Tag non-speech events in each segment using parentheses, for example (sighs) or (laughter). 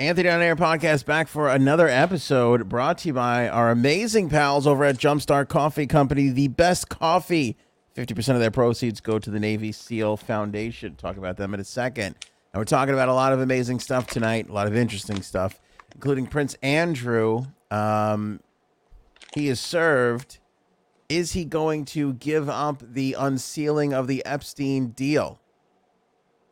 Anthony on Air podcast back for another episode brought to you by our amazing pals over at Jumpstart Coffee Company, the best coffee. 50% of their proceeds go to the Navy SEAL Foundation. Talk about them in a second. And we're talking about a lot of amazing stuff tonight, a lot of interesting stuff, including Prince Andrew. Um, he is served. Is he going to give up the unsealing of the Epstein deal?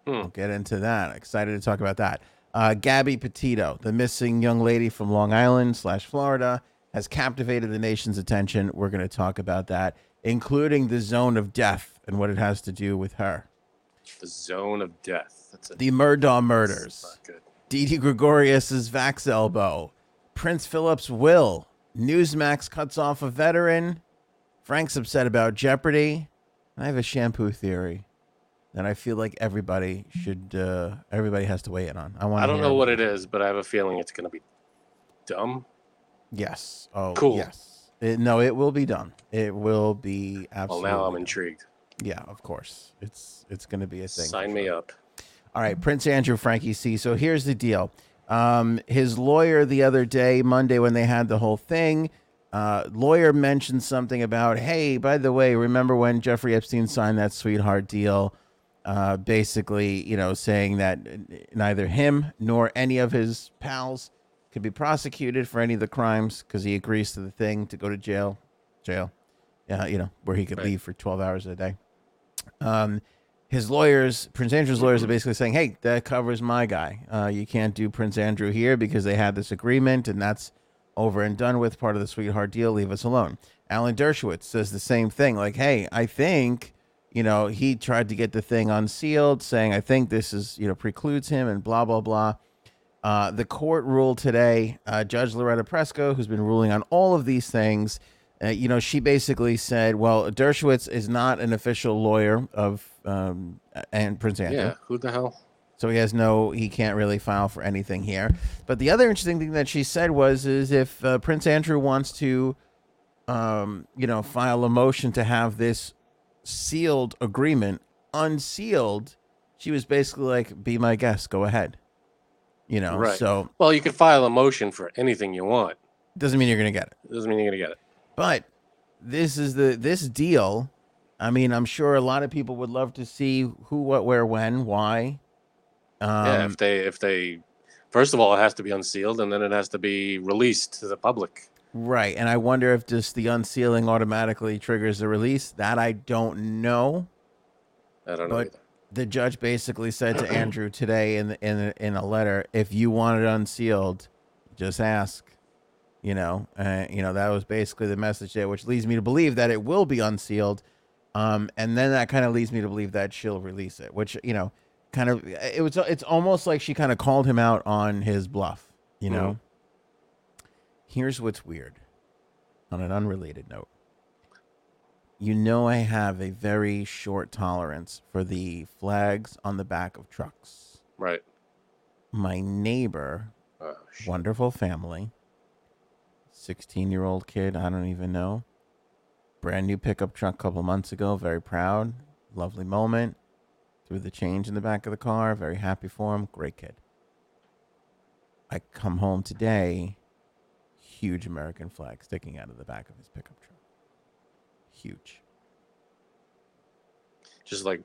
We'll get into that. Excited to talk about that. Uh, Gabby Petito, the missing young lady from Long Island slash Florida, has captivated the nation's attention. We're going to talk about that, including the zone of death and what it has to do with her. The zone of death. That's a The Murdaugh murders. Didi Gregorius's Vax elbow. Prince Philip's will. Newsmax cuts off a veteran. Frank's upset about Jeopardy. I have a shampoo theory that I feel like everybody should. Uh, everybody has to weigh in on. I want. I don't know what it is, but I have a feeling it's going to be dumb. Yes. Oh, Cool. Yes. It, no, it will be done. It will be absolutely. Well, now I'm done. intrigued. Yeah, of course. It's it's going to be a thing. Sign me up. All right, Prince Andrew, Frankie C. So here's the deal. Um, his lawyer the other day, Monday, when they had the whole thing, uh, lawyer mentioned something about, hey, by the way, remember when Jeffrey Epstein signed that sweetheart deal? Uh, basically, you know, saying that neither him nor any of his pals could be prosecuted for any of the crimes because he agrees to the thing to go to jail, jail, yeah, you know, where he could Right. leave for 12 hours a day. Um, his lawyers, Prince Andrew's lawyers, are basically saying, "Hey, that covers my guy. Uh, you can't do Prince Andrew here because they had this agreement, and that's over and done with. Part of the sweetheart deal. Leave us alone." Alan Dershowitz says the same thing. Like, "Hey, I think." You know, he tried to get the thing unsealed, saying, I think this is, you know, precludes him and blah, blah, blah. Uh, the court ruled today, uh, Judge Loretta Preska, who's been ruling on all of these things, uh, you know, she basically said, well, Dershowitz is not an official lawyer of um, and Prince Andrew. Yeah. Who the hell? So he has no, he can't really file for anything here. But the other interesting thing that she said was, is if uh, Prince Andrew wants to, um, you know, file a motion to have this sealed agreement unsealed, she was basically like, "Be my guest, go ahead." You know, Right. so Well, you can file a motion for anything you want. doesn't mean you're gonna get it. It doesn't mean you're going to get it. But this is the this deal. I mean, I'm sure a lot of people would love to see who, what, where, when, why. Um, yeah. If they, if they, first of all, it has to be unsealed and then it has to be released to the public. Right. And I wonder if just the unsealing automatically triggers the release. That I don't know. I don't know But- either. The judge basically said to Andrew today in in a- in a letter, if you want it unsealed, just ask. You know, uh, you know that was basically the message there, which leads me to believe that it will be unsealed. Um, and then that kind of leads me to believe that she'll release it, which you know, kind of it was it's almost like she kind of called him out on his bluff. You know. Here's what's weird. On an unrelated note, you know I have a very short tolerance for the flags on the back of trucks. Right. My neighbor, Oh, wonderful family, 16 year old kid, I don't even know. Brand new pickup truck a couple months ago, very proud, lovely moment. Threw the change in the back of the car, very happy for him, great kid. I come home today, huge American flag sticking out of the back of his pickup truck. Huge. Just like,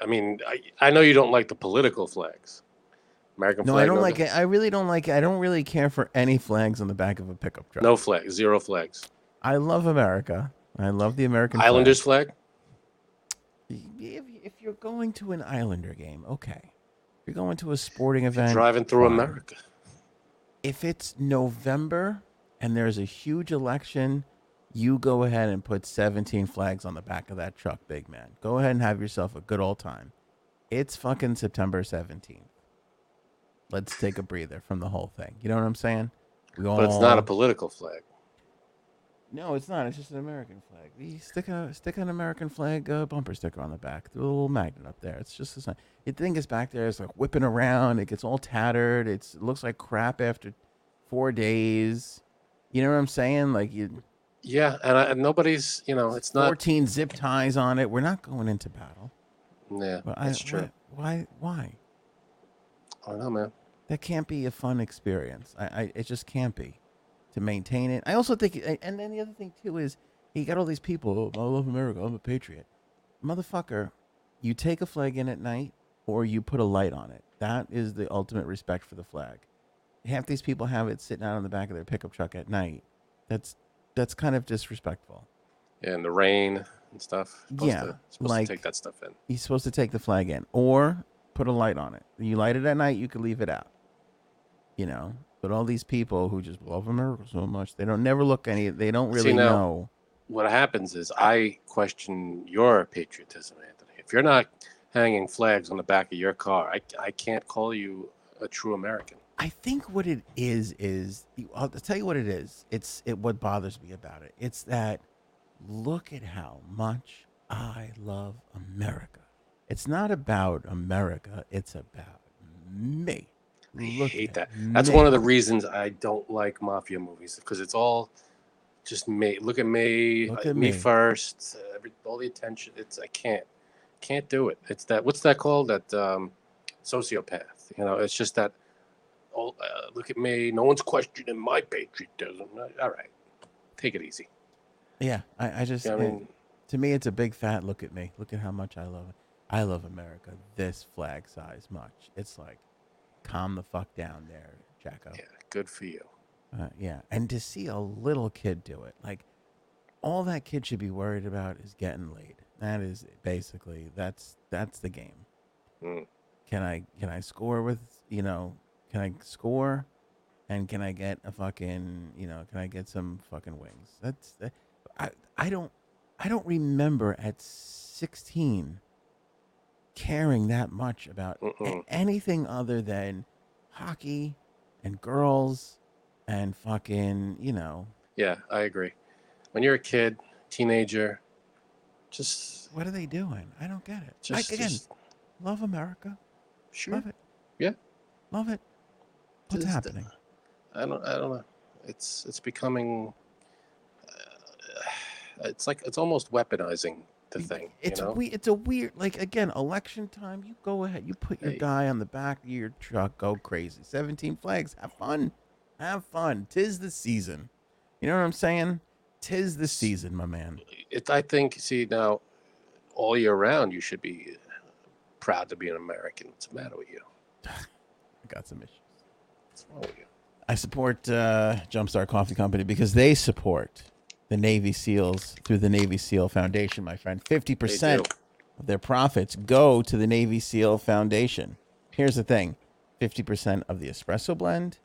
I mean, I, I know you don't like the political flags. American No, flag. I don't like it. I really don't like it. I don't really care for any flags on the back of a pickup truck. No flags. Zero flags. I love America. I love the American. Islanders flag. If, if you're going to an Islander game, okay. If you're going to a sporting event, Driving through fine. America. If it's November and there's a huge election, you go ahead and put 17 flags on the back of that truck, big man. Go ahead and have yourself a good old time. It's fucking September 17th. Let's take a breather from the whole thing. You know what I'm saying? We But it's not a political flag. No, it's not. It's just an American flag. You stick a stick an American flag uh, bumper sticker on the back. Do a little magnet up there. It's just the sign. You think it's back there. It's like whipping around. It gets all tattered. It's, it looks like crap after four days. You know what I'm saying? Like you, Yeah, and, I, and nobody's, you know, it's not. 14 zip ties on it. We're not going into battle. Yeah, But I, that's true. Why? Why? why? I don't know, man. that can't be a fun experience. I, I it just can't be to maintain it. I also think, and then the other thing too is you got all these people. Oh, I love America. I'm a patriot, motherfucker. You take a flag in at night, or you put a light on it. That is the ultimate respect for the flag. Half these people have it sitting out on the back of their pickup truck at night. That's that's kind of disrespectful. and the rain and stuff. Supposed Yeah, to, supposed like- to take that stuff in. You're supposed to take the flag in, or put a light on it. You light it at night, you could leave it out. You know, but all these people who just love America so much, they don't never look any. They don't See, really now- know. What happens is I question your patriotism, Anthony. If you're not hanging flags on the back of your car, I, I can't call you a true American. I think what it is is I'll tell you what it is. It's it what bothers me about it. It's that look at how much I love America. It's not about America. It's about me. I Look hate at that. That's me. one of the reasons I don't like mafia movies because it's all just me. Look at me, Look at me, me. first. Uh, every, all the attention. It's I can't, can't do it. It's that. What's that called? That um, sociopath. You know, it's just that. Oh, uh, look at me. No one's questioning my patriotism. Uh, All right, take it easy. Yeah, I, I just You know I mean, to me it's a big fat look at me. Look at how much I love it. I love America this flag size much. It's like calm the fuck down there, Jacko. yeah, good for you. Uh, yeah, and to see a little kid do it, like all that kid should be worried about is getting laid. That is basically that's that's the game. Mm. Can I can I score with you know? Can I score? And can I get a fucking you know? Can I get some fucking wings? That's that- I I don't I don't remember at sixteen caring that much about Mm-mm. anything other than hockey and girls and fucking you know Yeah, I agree. When you're a kid, teenager, just what are they doing? I don't get it. just, I, again, just love America, sure. love it. Yeah. love it. What's Just, uh, happening? I don't. I don't know. It's it's becoming. Uh, it's like it's almost weaponizing the thing. It's you know? we. It's a weird. Like again, election time. You go ahead. You put your Hey. guy on the back of your truck. Go crazy. Seventeen flags. Have fun. Have fun. Tis the season. You know what I'm saying? Tis the season, my man. It, I think. See now, all year round, you should be proud to be an American. What's the matter with you? (sighs) I got some issues. What's wrong with you? I support uh, Jumpstart Coffee Company because they support the Navy SEALs through the Navy SEAL Foundation, my friend. 50% of their profits go to the Navy SEAL Foundation. Here's the thing 50% of the espresso blend,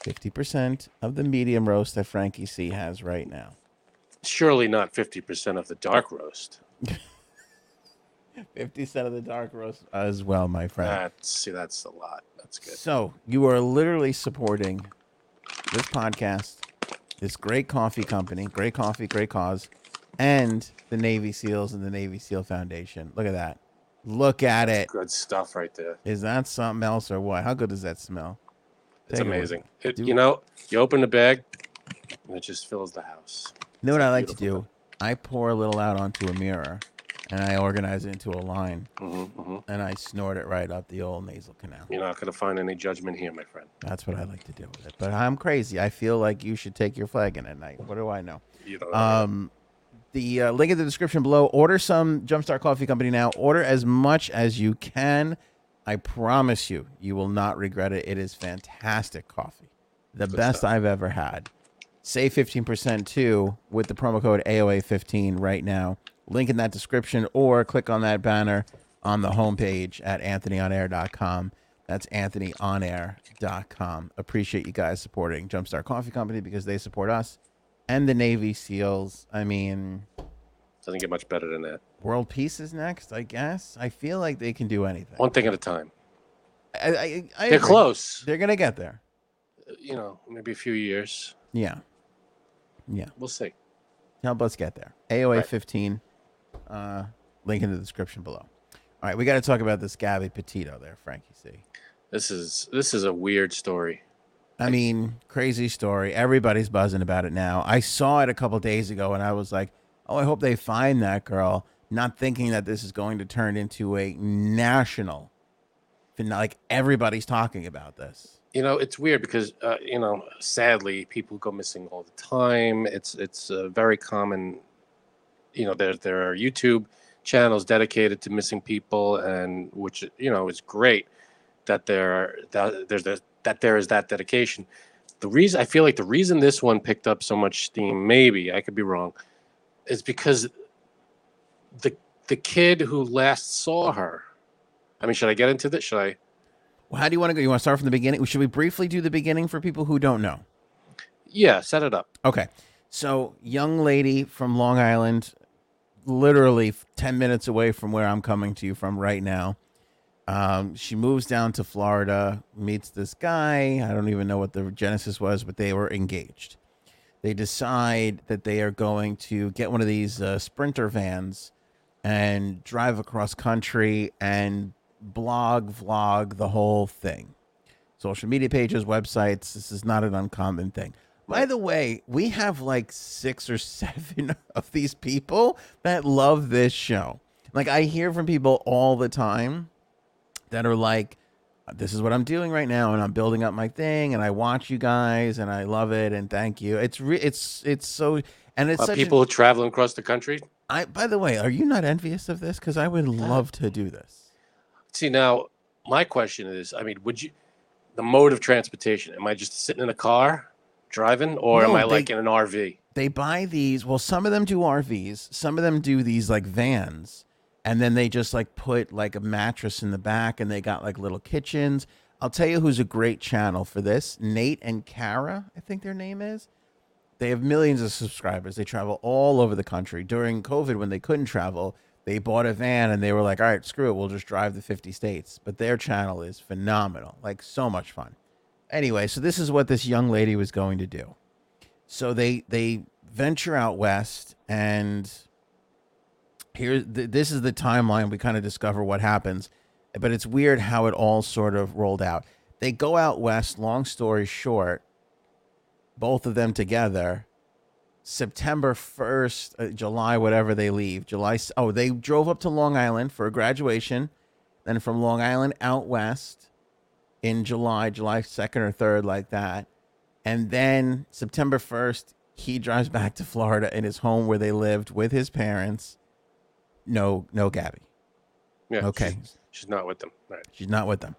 50% of the medium roast that Frankie C has right now. Surely not fifty percent of the dark roast. (laughs) 50% of the dark roast as well, my friend. That's see, that's a lot. That's good. So you are literally supporting this podcast, this great coffee company, great coffee, great cause, and the Navy SEALs and the Navy SEAL Foundation. Look at that. Look at it. Good stuff right there. Is that something else or what? How good does that smell? It's Take amazing. It, you know, you open the bag, and it just fills the house. You know what It's I like to do? I pour a little out onto a mirror and I organize it into a line hmm hmm and I snort it right up the old nasal canal. You're not going to find any judgment here, my friend. That's what I like to do with it. But I'm crazy. I feel like you should take your flag in at night. What do I know? You don't. Um, the uh, link in the description below. Order some Jumpstart Coffee Company now. Order as much as you can. I promise you, you will not regret it. It is fantastic coffee, the Good best stuff. I've ever had. Save fifteen percent too with the promo code AOA fifteen right now. Link in that description, or click on that banner on the homepage at anthonyonair.com. That's anthonyonair.com. Appreciate you guys supporting Jumpstart Coffee Company because they support us and the Navy SEALs. I mean, Doesn't get much better than that. world peace is next, I guess. I feel like they can do anything. One thing at a time. I, I, I They're agree. close. They're gonna get there. You know, maybe a few years. Yeah, yeah. We'll see. Help us get there. AOA Right. 15. Uh, link in the description below. All right, we got to talk about this Gabby Petito there, Frankie C. This is this is a weird story. I mean, crazy story. Everybody's buzzing about it now. I saw it a couple days ago and I was like, oh, I hope they find that girl, not thinking that this is going to turn into a national like everybody's talking about this. You know, it's weird because uh, you know, sadly, people go missing all the time. It's it's a very common. You know, there there are YouTube channels dedicated to missing people, and which you know is great that there are that there's that, that there is that dedication. The reason I feel like the reason this one picked up so much steam, maybe I could be wrong, is because the the kid who last saw her. I mean, should I get into this? Should I? Well, how do you want to go? You want to start from the beginning? Should we briefly do the beginning for people who don't know? Yeah, set it up. Okay. So, young lady from Long Island, literally 10 minutes away from where I'm coming to you from right now. Um, she moves down to Florida, meets this guy. I don't even know what the genesis was, but they were engaged. They decide that they are going to get one of these uh, sprinter vans and drive across country and blog, vlog the whole thing. Social media pages, websites. This is not an uncommon thing. By the way, we have like six or (laughs) seven of these people that love this show. Like I hear from people all the time that are like, this is what I'm doing right now, and I'm building up my thing, and I watch you guys, and I love it, and thank you. It's re- it's it's so, and it's Uh, people A, traveling across the country. I by the way, are you not envious of this? Because I would love to do this. See now, my question is, I mean, would you the mode of transportation? Am I just sitting in a car driving, or am I they- like in an RV? they buy these well some of them do rvs some of them do these like vans and then they just like put like a mattress in the back and they got like little kitchens. I'll tell you who's a great channel for this. Nate and kara i think their name is. They have millions of subscribers. They travel all over the country. During covid when they couldn't travel they bought a van and they were like all right screw it we'll just drive the 50 states. But their channel is phenomenal like so much fun anyway so this is what this young lady was going to do. So they they venture out west and here th- this is the timeline we kind of discover what happens but it's weird how it all sort of rolled out. They go out west long story short both of them together september 1st uh, july whatever they leave july oh they drove up to long island for a graduation then from long island out west in july july 2nd or 3rd like that and then September 1st, he drives back to Florida in his home where they lived with his parents. No, no Gabby. Yeah. Okay. She's, she's not with them. Right. She's not with them.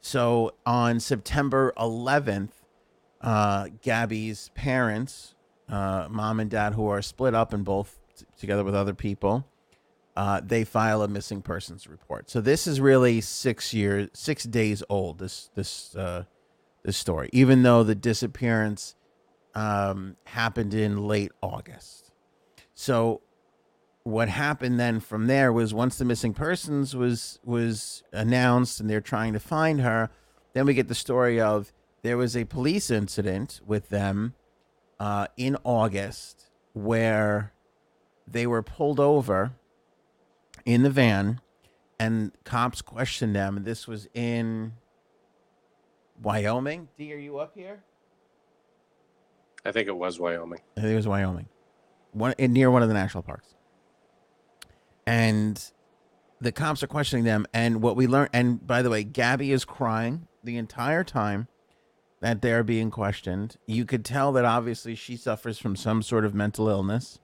So on September 11th, uh, Gabby's parents, uh, mom and dad, who are split up and both t- together with other people, uh, they file a missing persons report. So this is really six years, six days old. This this uh, this story, even though the disappearance um, happened in late August. So what happened then from there was once the missing persons was was announced and they're trying to find her, then we get the story of there was a police incident with them uh, in August where they were pulled over in the van and cops questioned them. This was in Wyoming. D, are you up here? I think it was Wyoming. I think it was Wyoming, one in, near one of the national parks. And the cops are questioning them. And what we learned, and by the way, Gabby is crying the entire time that they're being questioned. You could tell that obviously she suffers from some sort of mental illness.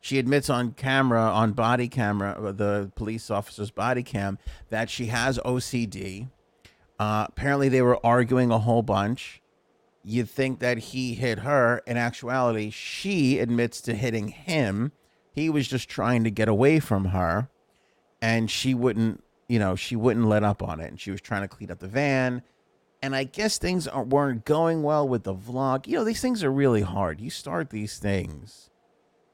She admits on camera, on body camera, uh, the police officer's body cam, that she has OCD. Uh, apparently, they were arguing a whole bunch you'd think that he hit her. In actuality, she admits to hitting him. He was just trying to get away from her, and she wouldn't, you know, she wouldn't let up on it. And she was trying to clean up the van. And I guess things weren't going well with the vlog. You know, these things are really hard. You start these things,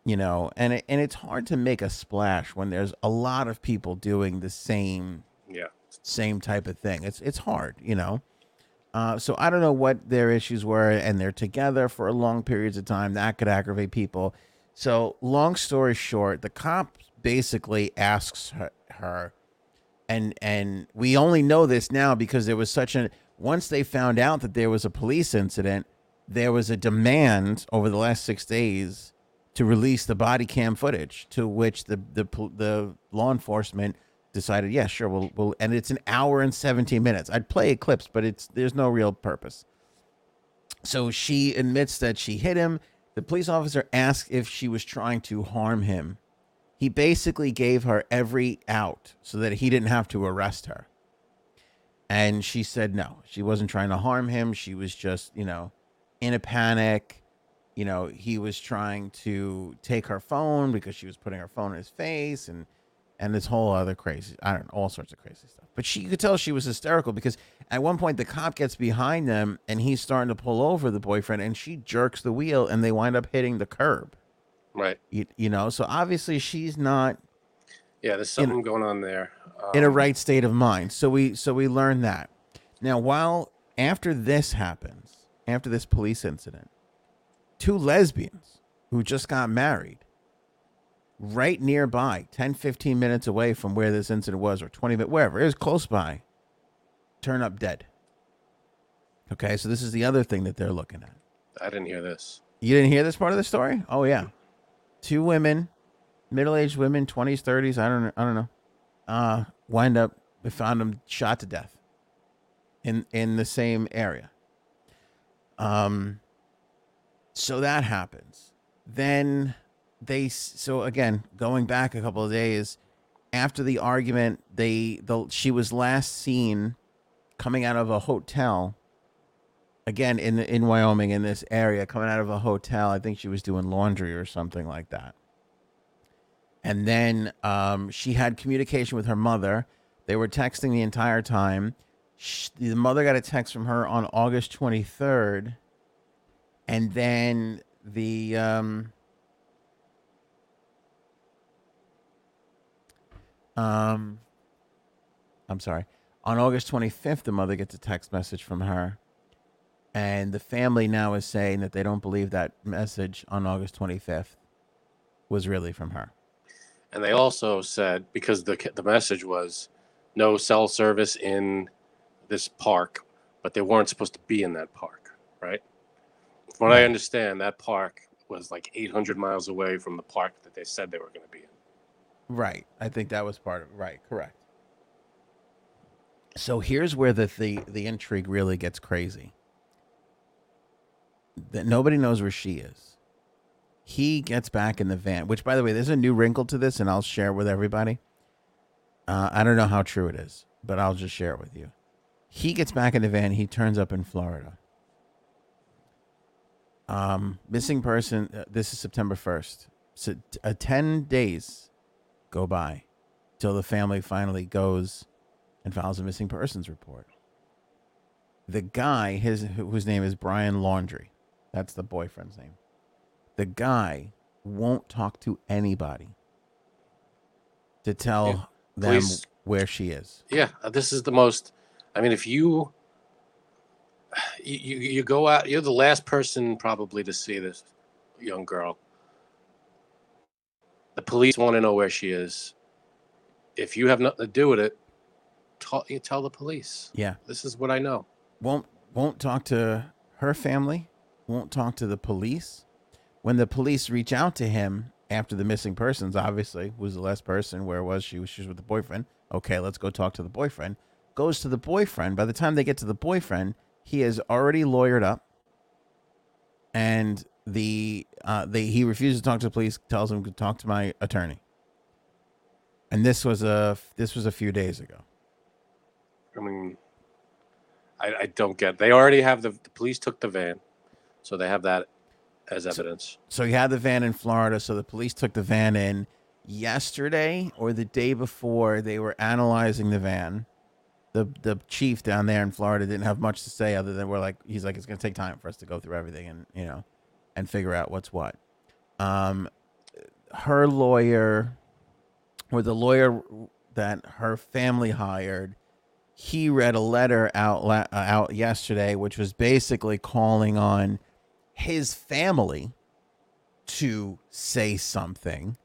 you know, and it, and it's hard to make a splash when there's a lot of people doing the same Yeah. same type of thing. It's it's hard, you know. Uh, so I don't know what their issues were, and they're together for long periods of time. That could aggravate people. So long story short, the cop basically asks her, her and and we only know this now because there was such an once they found out that there was a police incident, there was a demand over the last six days to release the body cam footage, to which the the the law enforcement decided, yeah, sure, we'll, we'll, and it's an hour and 17 minutes. I'd play clips, but it's, there's no real purpose. So she admits that she hit him. The police officer asked if she was trying to harm him. He basically gave her every out so that he didn't have to arrest her. And she said no, she wasn't trying to harm him. She was just, you know, in a panic. You know, he was trying to take her phone because she was putting her phone in his face and and this whole other crazy, I don't know, all sorts of crazy stuff. But she you could tell she was hysterical because at one point the cop gets behind them and he's starting to pull over the boyfriend and she jerks the wheel and they wind up hitting the curb. Right. You, you know, so obviously she's not Yeah, there's something going on there. in a Um, right state of mind. So we so we learn that. Now, while after this happens, after this police incident, two lesbians who just got married right nearby, 10 15 minutes away from where this incident was or 20 minutes wherever, it was close by, turn up dead. Okay, so this is the other thing that they're looking at. I didn't hear this. You didn't hear this part of the story? Oh yeah. Two women, middle-aged women, 20s, 30s, I don't I don't know. Uh wind up we found them shot to death in in the same area. Um so that happens. Then they so again, going back a couple of days after the argument, they the she was last seen coming out of a hotel again in in Wyoming in this area coming out of a hotel. I think she was doing laundry or something like that. And then um, she had communication with her mother. They were texting the entire time. Sh the mother got a text from her on August 23rd. And then the um, um I'm sorry. On August 25th, the mother gets a text message from her and the family now is saying that they don't believe that message on August 25th was really from her. And they also said because the the message was no cell service in this park, but they weren't supposed to be in that park, right? From what I understand, that park was like 800 miles away from the park that they said they were going to be in. Right. I think that was part of right, correct. So here's where the the, the intrigue really gets crazy. That nobody knows where she is. He gets back in the van, which by the way, there's a new wrinkle to this, and I'll share with everybody. Uh, I don't know how true it is, but I'll just share it with you. He gets back in the van. He turns up in Florida. Um, missing person. Uh, this is September first. So uh, ten days go by till the family finally goes and files a missing persons report. The guy, his whose name is Brian Laundrie, that's the boyfriend's name. The guy won't talk to anybody to tell Yeah. them where she is. Yeah, uh, this is the most. I mean, if you you you, go out, you're the last person probably to see this young girl. The police want to know where she is. If you have nothing to do with it, ta- you tell the police. Yeah, This is what I know. won't won't talk to her family, won't talk to the police. When the police reach out to him after the missing persons, obviously was the last person. Where was she? She was with the boyfriend. Okay, let's go talk to the boyfriend. Goes to the boyfriend. By the time they get to the boyfriend, he is already lawyered up, and the uh, they he refuses to talk to the police. Tells him to talk to my attorney. And this was a this was a few days ago. I mean, I, I don't get. They already have the, the police took the van, so they have that as evidence. So he had the van in Florida. So the police took the van in yesterday or the day before. They were analyzing the van. The the chief down there in Florida didn't have much to say other than we're like he's like it's gonna take time for us to go through everything and you know and figure out what's what. Um, her lawyer or the lawyer that her family hired he read a letter out la- uh, out yesterday which was basically calling on his family to say something.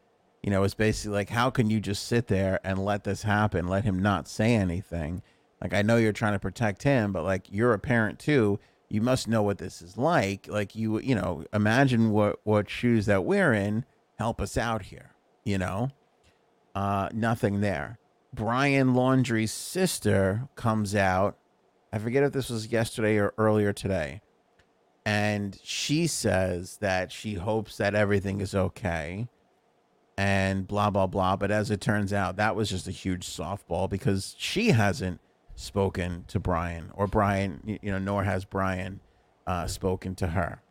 You know it's basically like how can you just sit there and let this happen? Let him not say anything like i know you're trying to protect him but like you're a parent too you must know what this is like like you you know imagine what what shoes that we're in help us out here you know uh nothing there Brian Laundrie's sister comes out. I forget if this was yesterday or earlier today. And she says that she hopes that everything is okay and blah, blah, blah. But as it turns out, that was just a huge softball because she hasn't spoken to Brian or Brian, you know, nor has Brian uh, spoken to her.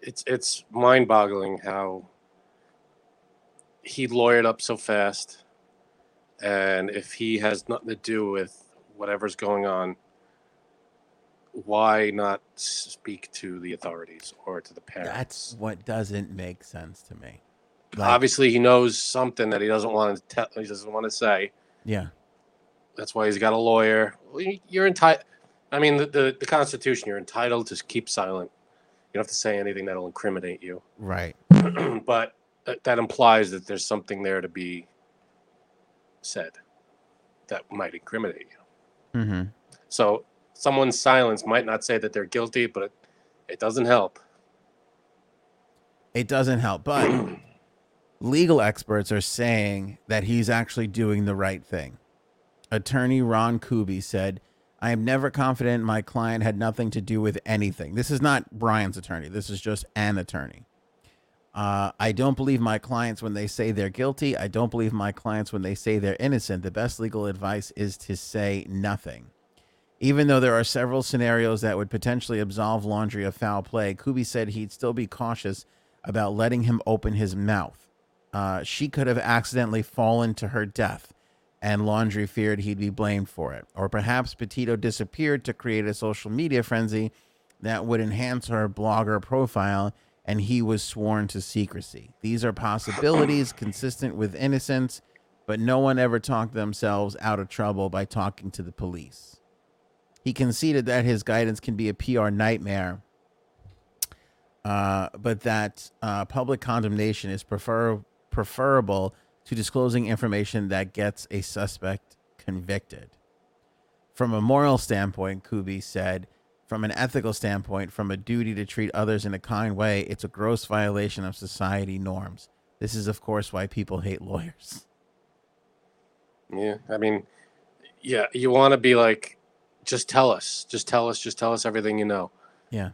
It's it's mind-boggling how he lawyered up so fast, and if he has nothing to do with whatever's going on, why not speak to the authorities or to the parents? That's what doesn't make sense to me. Like, Obviously, he knows something that he doesn't want to tell. He doesn't want to say. yeah. That's why he's got a lawyer. You- You're entitled. I mean, the, the the Constitution. You're entitled to keep silent. You don't have to say anything that'll incriminate you. Right. (clears throat) but that- that implies that there's something there to be said that might incriminate you. Mm-hmm. So someone's silence might not say that they're guilty, but it, it doesn't help. It doesn't help, but (clears throat) legal experts are saying that he's actually doing the right thing. Attorney Ron Kuby said, I am never confident my client had nothing to do with anything. This is not Brian's attorney. This is just an attorney. Uh, I don't believe my clients when they say they're guilty. I don't believe my clients when they say they're innocent. The best legal advice is to say nothing. Even though there are several scenarios that would potentially absolve Laundrie of foul play, Kuby said he'd still be cautious about letting him open his mouth. Uh, she could have accidentally fallen to her death, and Laundrie feared he'd be blamed for it. Or perhaps Petito disappeared to create a social media frenzy that would enhance her blogger profile, and he was sworn to secrecy. These are possibilities consistent with innocence, but no one ever talked themselves out of trouble by talking to the police. He conceded that his guidance can be a PR nightmare uh, but that uh, public condemnation is prefer- preferable to disclosing information that gets a suspect convicted. From a moral standpoint, Kuby said, from an ethical standpoint, from a duty to treat others in a kind way, it's a gross violation of society norms. This is, of course, why people hate lawyers. Yeah, I mean, yeah, you want to be like, just tell us, just tell us, just tell us everything you know. Yeah.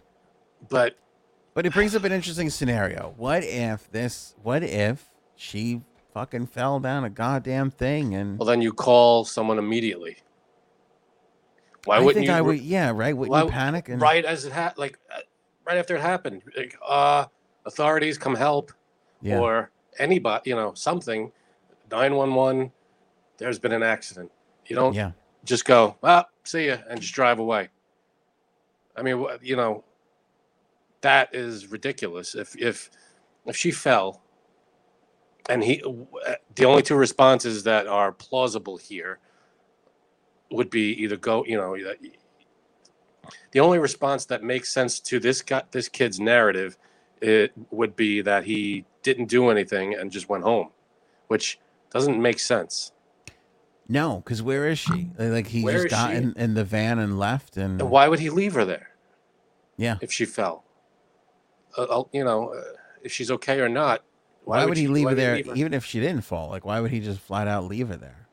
But But it brings up an interesting scenario. What if this, what if she fucking fell down a goddamn thing and well, then you call someone immediately. Why I wouldn't you? I would, yeah, right? Wouldn't why you panic? And, right as it ha- like uh, right after it happened, like, uh, authorities come help yeah, or anybody, you know, something. Nine one one. There's been an accident. You don't yeah, just go, ah, see you and just drive away. I mean, you know, that is ridiculous. If if if she fell, and he, uh, the only two responses that are plausible here would be either go, you know, uh, the only response that makes sense to this guy, this kid's narrative, it would be that he didn't do anything and just went home, which doesn't make sense. no, because where is she? Like he Where just got in, in the van and left, and And why would he leave her there? yeah, if she fell. Uh, you know, uh, if she's okay or not. Why, would he she- leave her there? leave her? Even if she didn't fall, like why would he just flat out leave her there?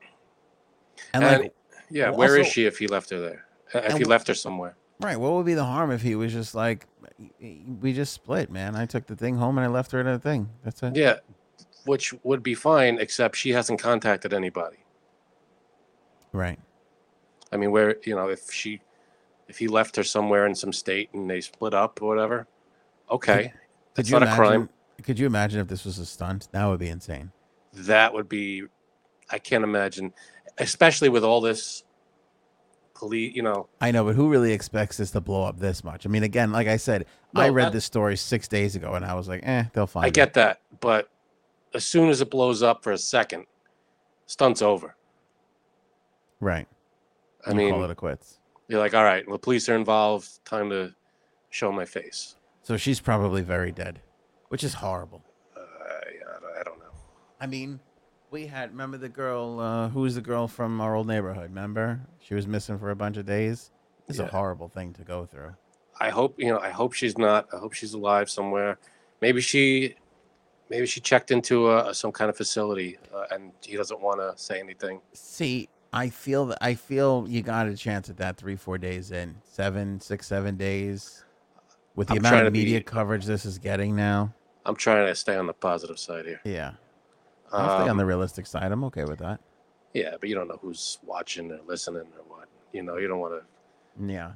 And, And- like, yeah, well, where is also- she if he left her there? Uh, If And he left her somewhere. right, what would be the harm if he was just like, we just split, man. I took the thing home and I left her at a thing. That's it. Yeah, which would be fine, except she hasn't contacted anybody. Right. I mean, where you know, if she, if he left her somewhere in some state and they split up or whatever, okay, you not a crime. Could you imagine if this was a stunt? That would be insane. That would be, I can't imagine, especially with all this police. You know, I know, but who really expects this to blow up this much? I mean, again, like I said, I read that- this story six days ago, and I was like, eh, they'll find. I it. get that, but as soon as it blows up for a second, stunt's over. right. I mean, call it a quits. you're like, all right, the police are involved. Time to show my face. So she's probably very dead, which is horrible. Uh, I don't- I don't know. I mean, we had remember the girl uh, who was the girl from our old neighborhood. Remember, she was missing for a bunch of days. It's a horrible thing to go through. I hope you know. I hope she's not. I hope she's alive somewhere. Maybe she maybe she checked into a, some kind of facility uh, and he doesn't want to say anything. See, I feel that I feel you got a chance at that three, four days in, seven, six, seven days, with the I'm amount of media be- coverage this is getting now. I'm trying to stay on the positive side here. Yeah, I'll stay on Um, the realistic side. I'm okay with that. yeah, but you don't know who's watching or listening or what. You know, you don't want to Yeah,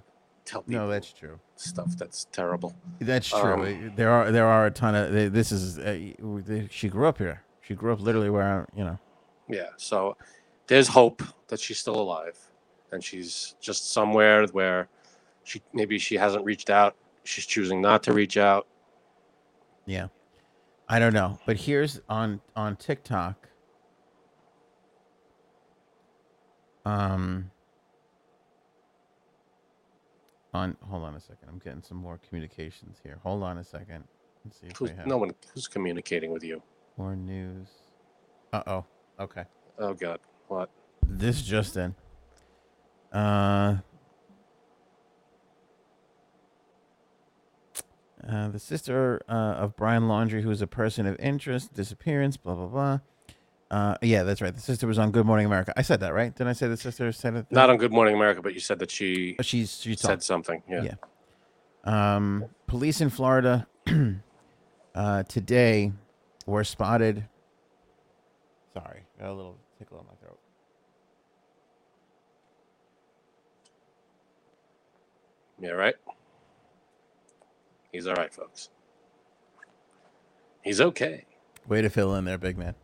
tell people no, that's true. stuff that's terrible. That's true. Um, there are there are a ton of this is uh, she grew up here. She grew up literally where I, you know. Yeah, so there's hope that she's still alive, and she's just somewhere where she maybe she hasn't reached out. She's choosing not to reach out. Yeah. I don't know. But here's on on TikTok. Um on hold on a second. I'm getting some more communications here. Hold on a second. Let's see if Who's, have no one who's communicating with you. more news. Uh oh. Okay. Oh God, what? This just in. Uh, uh, the sister uh, of Brian Laundrie, who is a person of interest, disappearance, blah blah blah. Uh, yeah, that's right. The sister was on Good Morning America. I said that right? Didn't I say the sister said it? Not on Good Morning America, but you said that she Oh, She's she said talked. something. Yeah. Yeah. Um, police in Florida (clears throat) uh, today were spotted. Sorry, got a little tickle in my throat. Yeah, right. He's all right, folks. He's okay. Way to fill in there, big man.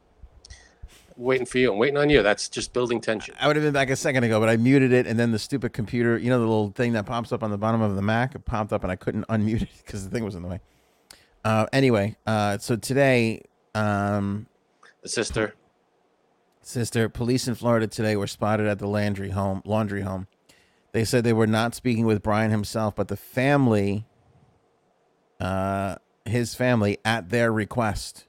Waiting for you. I'm waiting on you. That's just building tension. I would have been back a second ago, but I muted it, and then the stupid computer, you know, the little thing that pops up on the bottom of the Mac, it popped up, and I couldn't (laughs) unmute it because the thing was in the way. Uh, anyway, uh, so today, um, The sister. sister, police in Florida today were spotted at the Laundrie home. Laundrie home. They said they were not speaking with Brian himself, but the family, uh, his family, at their request.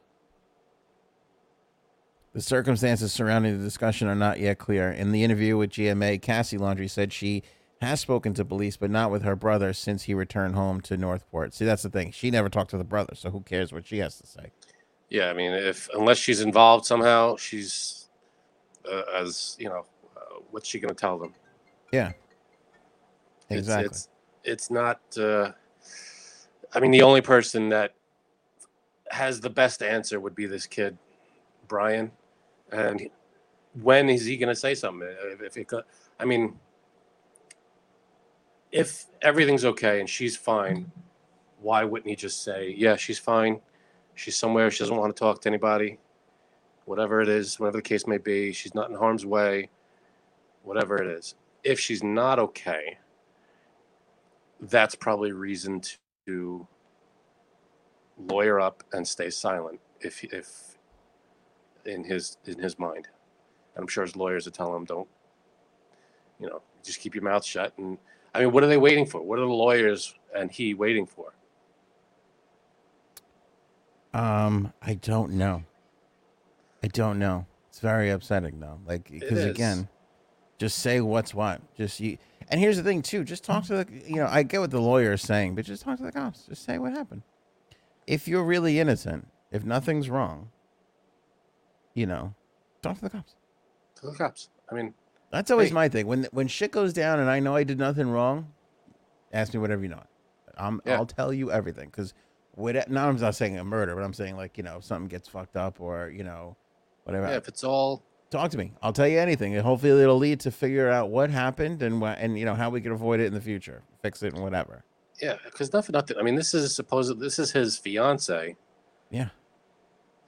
The circumstances surrounding the discussion are not yet clear. In the interview with GMA, Cassie Laundrie said she has spoken to police, but not with her brother since he returned home to Northport. See, that's the thing. She never talked to the brother, so who cares what she has to say? Yeah, I mean, if unless she's involved somehow, she's uh, as you know, uh, what's she going to tell them? Yeah. It's- Exactly. It's it's, not. Uh, I mean, the only person that has the best answer would be this kid, Brian. And when is he going to say something? If, if it, I mean, if everything's okay and she's fine, why wouldn't he just say, "Yeah, she's fine. She's somewhere. She doesn't want to talk to anybody. Whatever it is, whatever the case may be, she's not in harm's way. Whatever it is. If she's not okay." that's probably reason to lawyer up and stay silent if if in his in his mind and i'm sure his lawyers are telling him don't you know just keep your mouth shut and i mean what are they waiting for what are the lawyers and he waiting for Um, I don't know. I don't know. It's very upsetting though. Like because again, just say what's what. Just you. And here's the thing too. Just talk to the. You know, I get what the lawyer is saying, but just talk to the cops. Just say what happened. If you're really innocent, if nothing's wrong, you know, talk to the cops. to the cops i mean That's always Hey. my thing. When when shit goes down and I know I did nothing wrong, ask me whatever you know. I'm Yeah. I'll tell you everything because what now I'm not saying a murder, but I'm saying like you know if something gets fucked up or you know whatever. yeah if it's all Talk to me. I'll tell you anything, and hopefully it'll lead to figure out what happened and what and you know how we can avoid it in the future, fix it and whatever. yeah because nothing nothing i mean this is supposed this is his fiance Yeah.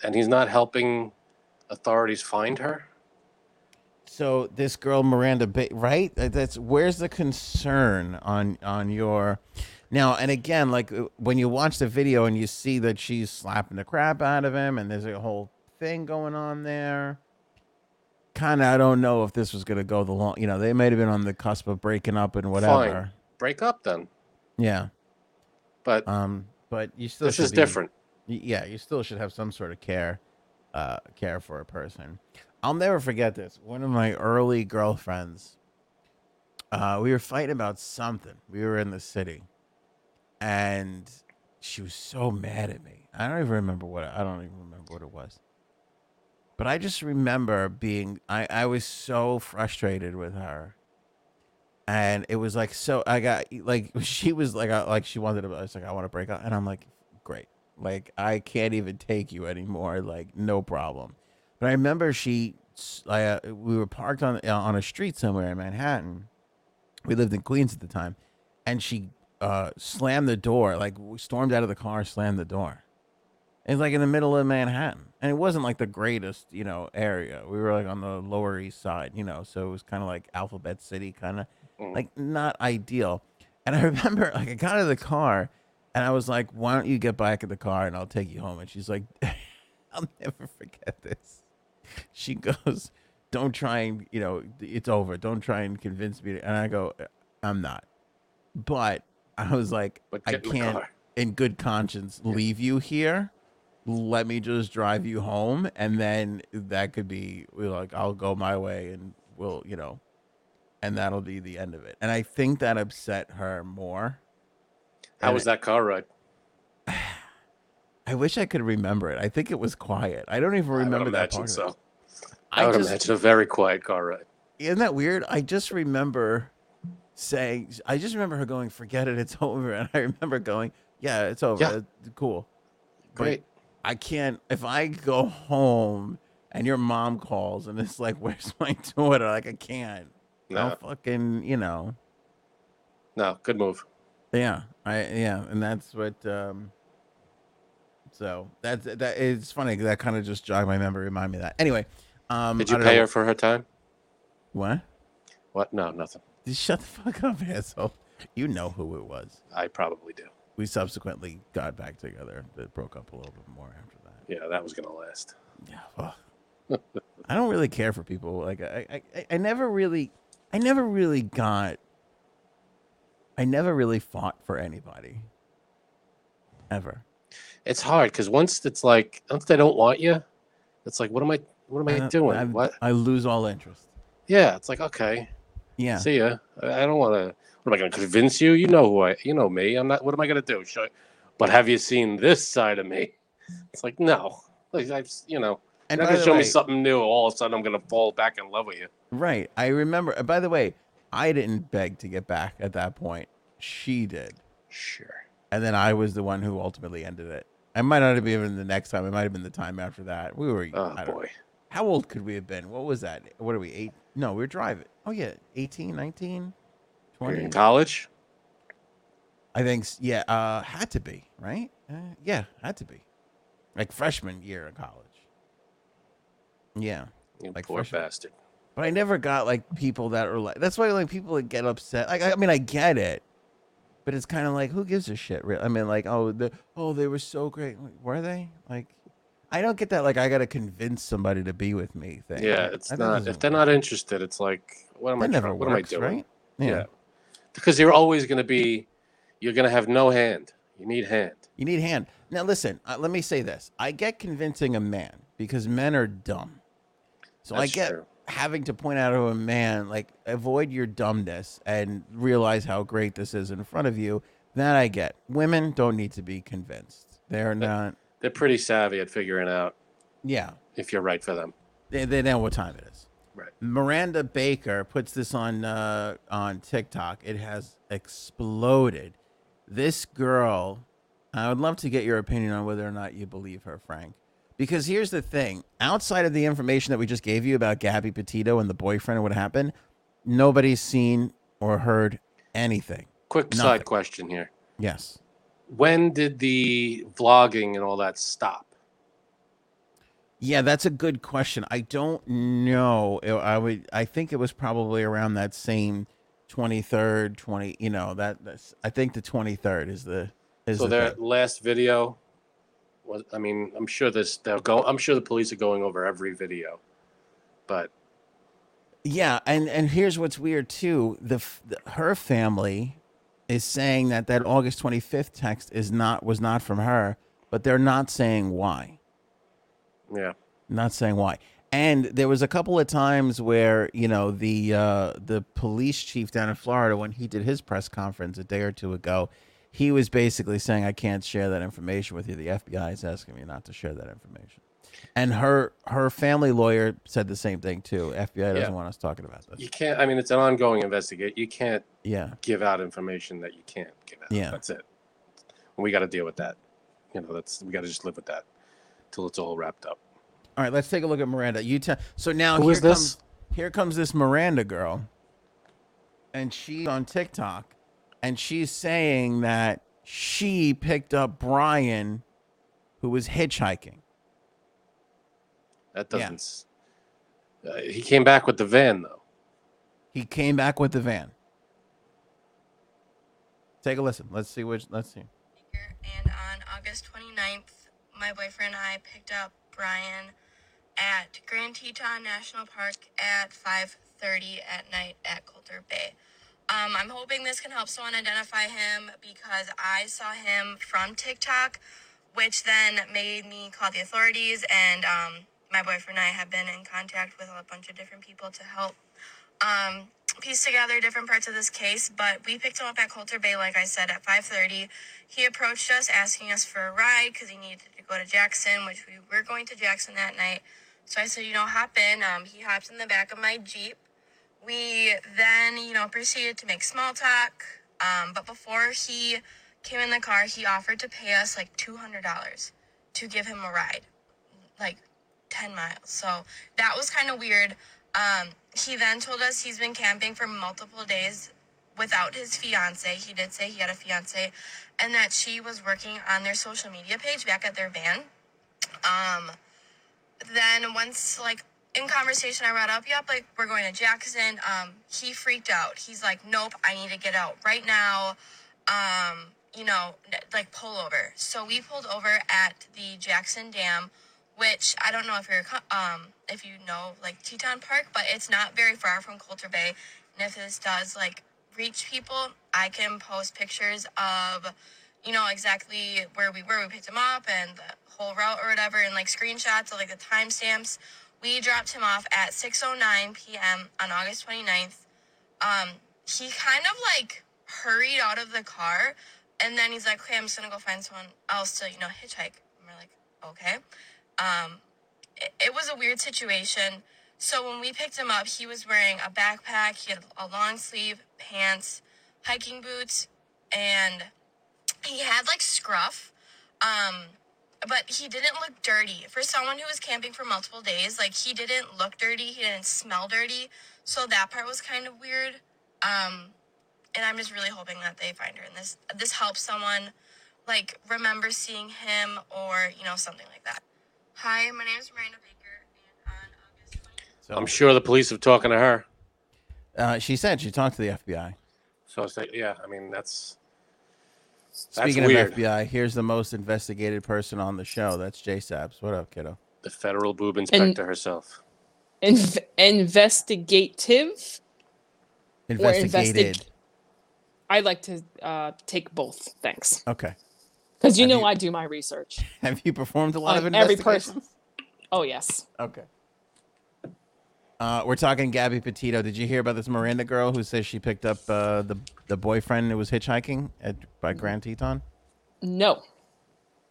and he's not helping authorities find her So this girl Miranda, ba- right? That's where's the concern on on your now? And again, like uh, when you watch the video and you see that she's slapping the crap out of him, and there's a whole thing going on there. Kind of, I don't know if this was gonna go the long. You know, they might have been on the cusp of breaking up and whatever. Fine. break up then Yeah. but Um. But you still this is be- different yeah, you still should have some sort of care, uh, care for a person. I'll never forget this. One of my early girlfriends, uh, we were fighting about something. We were in the city, and she was so mad at me. I don't even remember what I don't even remember what it was. But I just remember being I I was so frustrated with her. And it was like so I got like (laughs) she was like I, like she wanted to I was like I want to break up and I'm like great. Like I can't even take you anymore like no problem. But I remember she I, uh, we were parked on uh, on a street somewhere in Manhattan. We lived in Queens at the time, and she uh, slammed the door, like stormed out of the car, slammed the door. It's like in the middle of Manhattan, and it wasn't like the greatest, you know, area. We were like on the Lower East Side, you know, so it was kind of like Alphabet City, kind of Mm. like not ideal. And I (laughs) remember, like, I got out of the car, and I was like, "Why don't you get back in the car, and I'll take you home?" And she's like, (laughs) "I'll never forget this." She goes, "Don't try and, you know, it's over. Don't try and convince me." And I go, "I'm not." But I was like, But I get in the can't, car. in good conscience, leave you here. Let me just drive you home, and then that could be we're like I'll go my way, and we'll, you know, and that'll be the end of it. And I think that upset her more. How And was that car ride? (sighs) I wish I could remember it. I think it was quiet. I don't even remember that part. so. I, I would just, imagine a very quiet car ride. isn't that weird? I just remember saying, I just remember her going, "Forget it, it's (laughs) over," and I remember going, "Yeah, it's over. Yeah. It's cool." Great. I can't if I go home and your mom calls and it's like, (laughs) "Where's my daughter?" Like I can't. No, I'll fucking, you know. no, good move. Yeah, I yeah, and that's what. um So that's that. It's funny that kind of just jogged my memory, remind me of that. Anyway, um, Did you pay know- her for her time? What? What? No, nothing. Just shut the fuck up, (laughs) asshole. You know who it was. I probably do. We subsequently got back together. It broke up a little bit more after that. Yeah, that was gonna last. Yeah. fuck. I don't really care for people. Like I, I, I- I never really, I never really got. I never really fought for anybody. Ever. It's hard because once it's like once they don't want you, it's like what am I? What am I Uh, doing? I- what? I lose all interest. Yeah, it's like okay, Yeah. see ya. I I don't want to. What am I going to convince you? You know who I. You know me. I'm not. What am I going to do? Show, but have you seen this side of me? It's like no. Like I've. You know. And You're not gonna show way, me something new. All of a sudden, I'm going to fall back in love with you. right. I remember. uh, By the way, I didn't beg to get back at that point. She did. Sure. and then I was the one who ultimately ended it. I might not have been the next time. It might have been the time after that. We were. Oh I boy. How old could we have been? What was that? What are we? Eight? No, we were driving. Oh yeah, 18, 19, You're 20. in college. I think. Yeah. Uh, had to be right. Uh, yeah, had to be. Like freshman year of college. Yeah. You Like poor freshman. bastard. But I never got like people that are like. That's why like people that get upset. Like I, I mean, I get it, but it's kind of like who gives a shit? Really? I mean, like oh the oh they were so great. Like, were they? Like I don't get that. Like I got to convince somebody to be with me. Thing. Yeah, it's not. If they're work. not interested, it's like, what am I? that never try- what am I doing? right? Yeah. Because you're always going to be. You're going to have no hand. You need hand. You need hand. Now listen. Uh, let me say this. I get convincing a man because men are dumb. So I get true. having to point out to a man like avoid your dumbness and realize how great this is in front of you. That I get. Women don't need to be convinced. They're not. They're pretty savvy at figuring out Yeah, if you're right for them. they, they know what time it is. Right. Miranda Baker puts this on uh, on TikTok. It has exploded. This girl, I would love to get your opinion on whether or not you believe her, Frank. Because here's the thing: outside of the information that we just gave you about Gabby Petito and the boyfriend and what happened, nobody's seen or heard anything. Quick Nothing. side question here: Yes. When did the vlogging and all that stop? Yeah, that's a good question. I don't know. I- would. I think it was probably around that same twenty third, twenty. You know that. That's. I think the twenty third is the. Is So the their thing. last video was. I mean, I'm sure this. They'll go. I'm sure the police are going over every video, but Yeah, and and here's what's weird too. The, the her family is saying that that August twenty fifth text is not was not from her, but they're not saying why. Yeah, not saying why. And there was a couple of times where you know the uh, the police chief down in Florida when he did his press conference a day or two ago, he was basically saying, "I can't share that information with you. The FBI is asking me not to share that information." And her her family lawyer said the same thing too. FBI doesn't Yeah. want us talking about this. You can't. I mean, it's an ongoing investigate. You can't Yeah, give out information that you can't give out. Yeah. that's it. We got to deal with that. You know, that's we got to just live with that till it's all wrapped up. All right, let's take a look at Miranda. You tell. So now Who here is this? comes here comes this Miranda girl, and she's on TikTok, and she's saying that she picked up Brian, who was hitchhiking. That doesn't. s Uh, he came back with the van though. He came back with the van. Take a listen. Let's see which. Let's see. And on August 29th, my boyfriend and I picked up Brian at Grand Teton National Park at 5:30 at night at Colter Bay. Um, I'm hoping this can help someone identify him because I saw him from TikTok, which then made me call the authorities. And um, my boyfriend and I have been in contact with a bunch of different people to help um, piece together different parts of this case. But we picked him up at Colter Bay, like I said, at 5:30. He approached us asking us for a ride because he needed to go to Jackson, which we were going to Jackson that night. So I said, you know, hop in. Um, he hopped in the back of my Jeep. We then, you know, proceeded to make small talk. Um, but before he came in the car, he offered to pay us like $200 to give him a ride, like 10 miles. So that was kind of weird. Um, he then told us he's been camping for multiple days without his fiance. He did say he had a fiance, and that she was working on their social media page back at their van. Um, then once like in conversation, I brought up, yep, like we're going to Jackson. Um, he freaked out. He's like, nope, I need to get out right now. Um, you know, like pull over. So we pulled over at the Jackson Dam, which I don't know if you're um if you know like Teton Park, but it's not very far from Colter Bay. And if this does like reach people, I can post pictures of, you know, exactly where we were. We picked him up and the whole route or whatever, and like screenshots of like the timestamps. We dropped him off at 6:09 p.m. on August 29th. Um, he kind of like hurried out of the car, and then he's like, "Okay, I'm just gonna go find someone else to, you know, hitchhike." And we're like, "Okay." Um, it, it was a weird situation. So when we picked him up, he was wearing a backpack. He had a long sleeve pants, hiking boots, and he had like scruff. Um, but he didn't look dirty. For someone who was camping for multiple days, like he didn't look dirty. He didn't smell dirty. So that part was kind of weird. Um, and I'm just really hoping that they find her and this this helps someone like remember seeing him or you know something like that. Hi, my name is Miranda Baker, and on August 20th. So I'm sure the police are talking to her. uh, she said she talked to the FBI. So it's like, yeah, I mean that's that's Speaking weird. of FBI, here's the most investigated person on the show. That's J Sabs. What up, kiddo? the federal boob inspector herself. Inv- investigative or Investigated. investig- I like to uh, take both. Thanks, Okay. Because you Have know you- I do my research. (laughs) Have you performed a lot of On every person. Oh yes, Okay. Uh, we're talking Gabby Petito. Did you hear about this Miranda girl who says she picked up uh, the the boyfriend who was hitchhiking at by Grand Teton? no,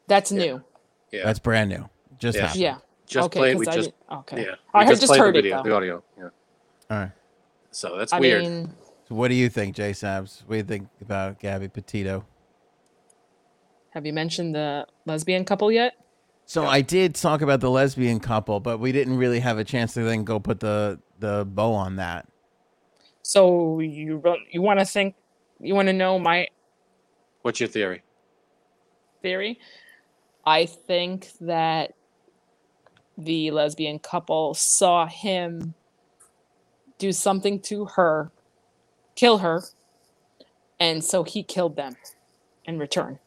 that's Yeah. new. Yeah, That's brand new. Just Yeah. happened. Yeah. just okay, played. We 'cause I just did- okay. yeah. I we had just played heard the it though. the audio. Yeah. All right. So that's I weird. mean, So what do you think, Jay Sabs? What do you think about Gabby Petito? Have you mentioned the lesbian couple yet? So I did talk about the lesbian couple, but we didn't really have a chance to then go put the the bow on that. So you you want to think, you want to know my What's your theory? theory? I think that the lesbian couple saw him do something to her, kill her, and so he killed them in return.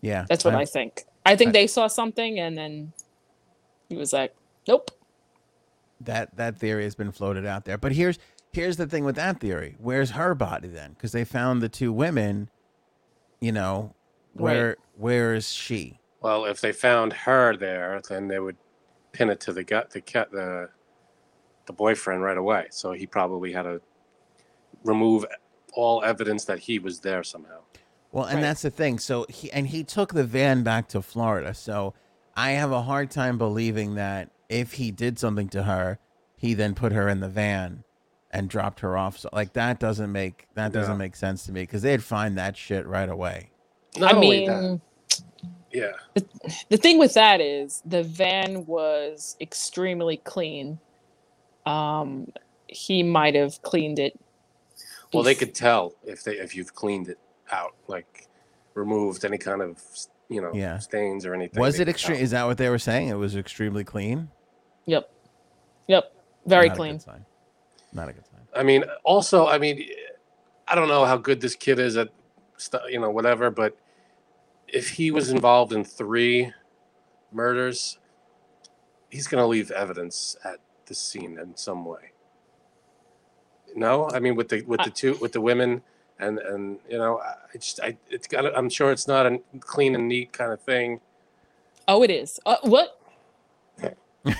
Yeah, That's what I- I think. I think I- they saw something and then he was like, "Nope." that that theory has been floated out there. But here's here's the thing with that theory. Where's her body then? Because they found the two women. You know, where where is she? Well, if they found her there, then they would pin it to the gut, the cat, the the boyfriend right away. So he probably had to remove all evidence that he was there somehow. Well, and Right. that's the thing. So he and he took the van back to Florida. So I have a hard time believing that if he did something to her, he then put her in the van and dropped her off. So like that doesn't make that doesn't Yeah. make sense to me because they'd find that shit right away. Not I only mean, that, yeah. the thing with that is the van was extremely clean. Um, he might have cleaned it. Well, they could tell if they if you've cleaned it out, like removed any kind of you know Yeah. stains or anything. Was it extreme? Is that what they were saying? It was extremely clean. Yep. Yep. Very Not A clean. good sign. Not a good sign. I mean, also, I mean, I don't know how good this kid is at, stu- you know, whatever. But if he was involved in three murders, he's going to leave evidence at the scene in some way. No, I mean, with the with the two with the women and and you know, I I just I it's got. I'm sure it's not a clean and neat kind of thing. Oh, it is. Uh, what? (laughs)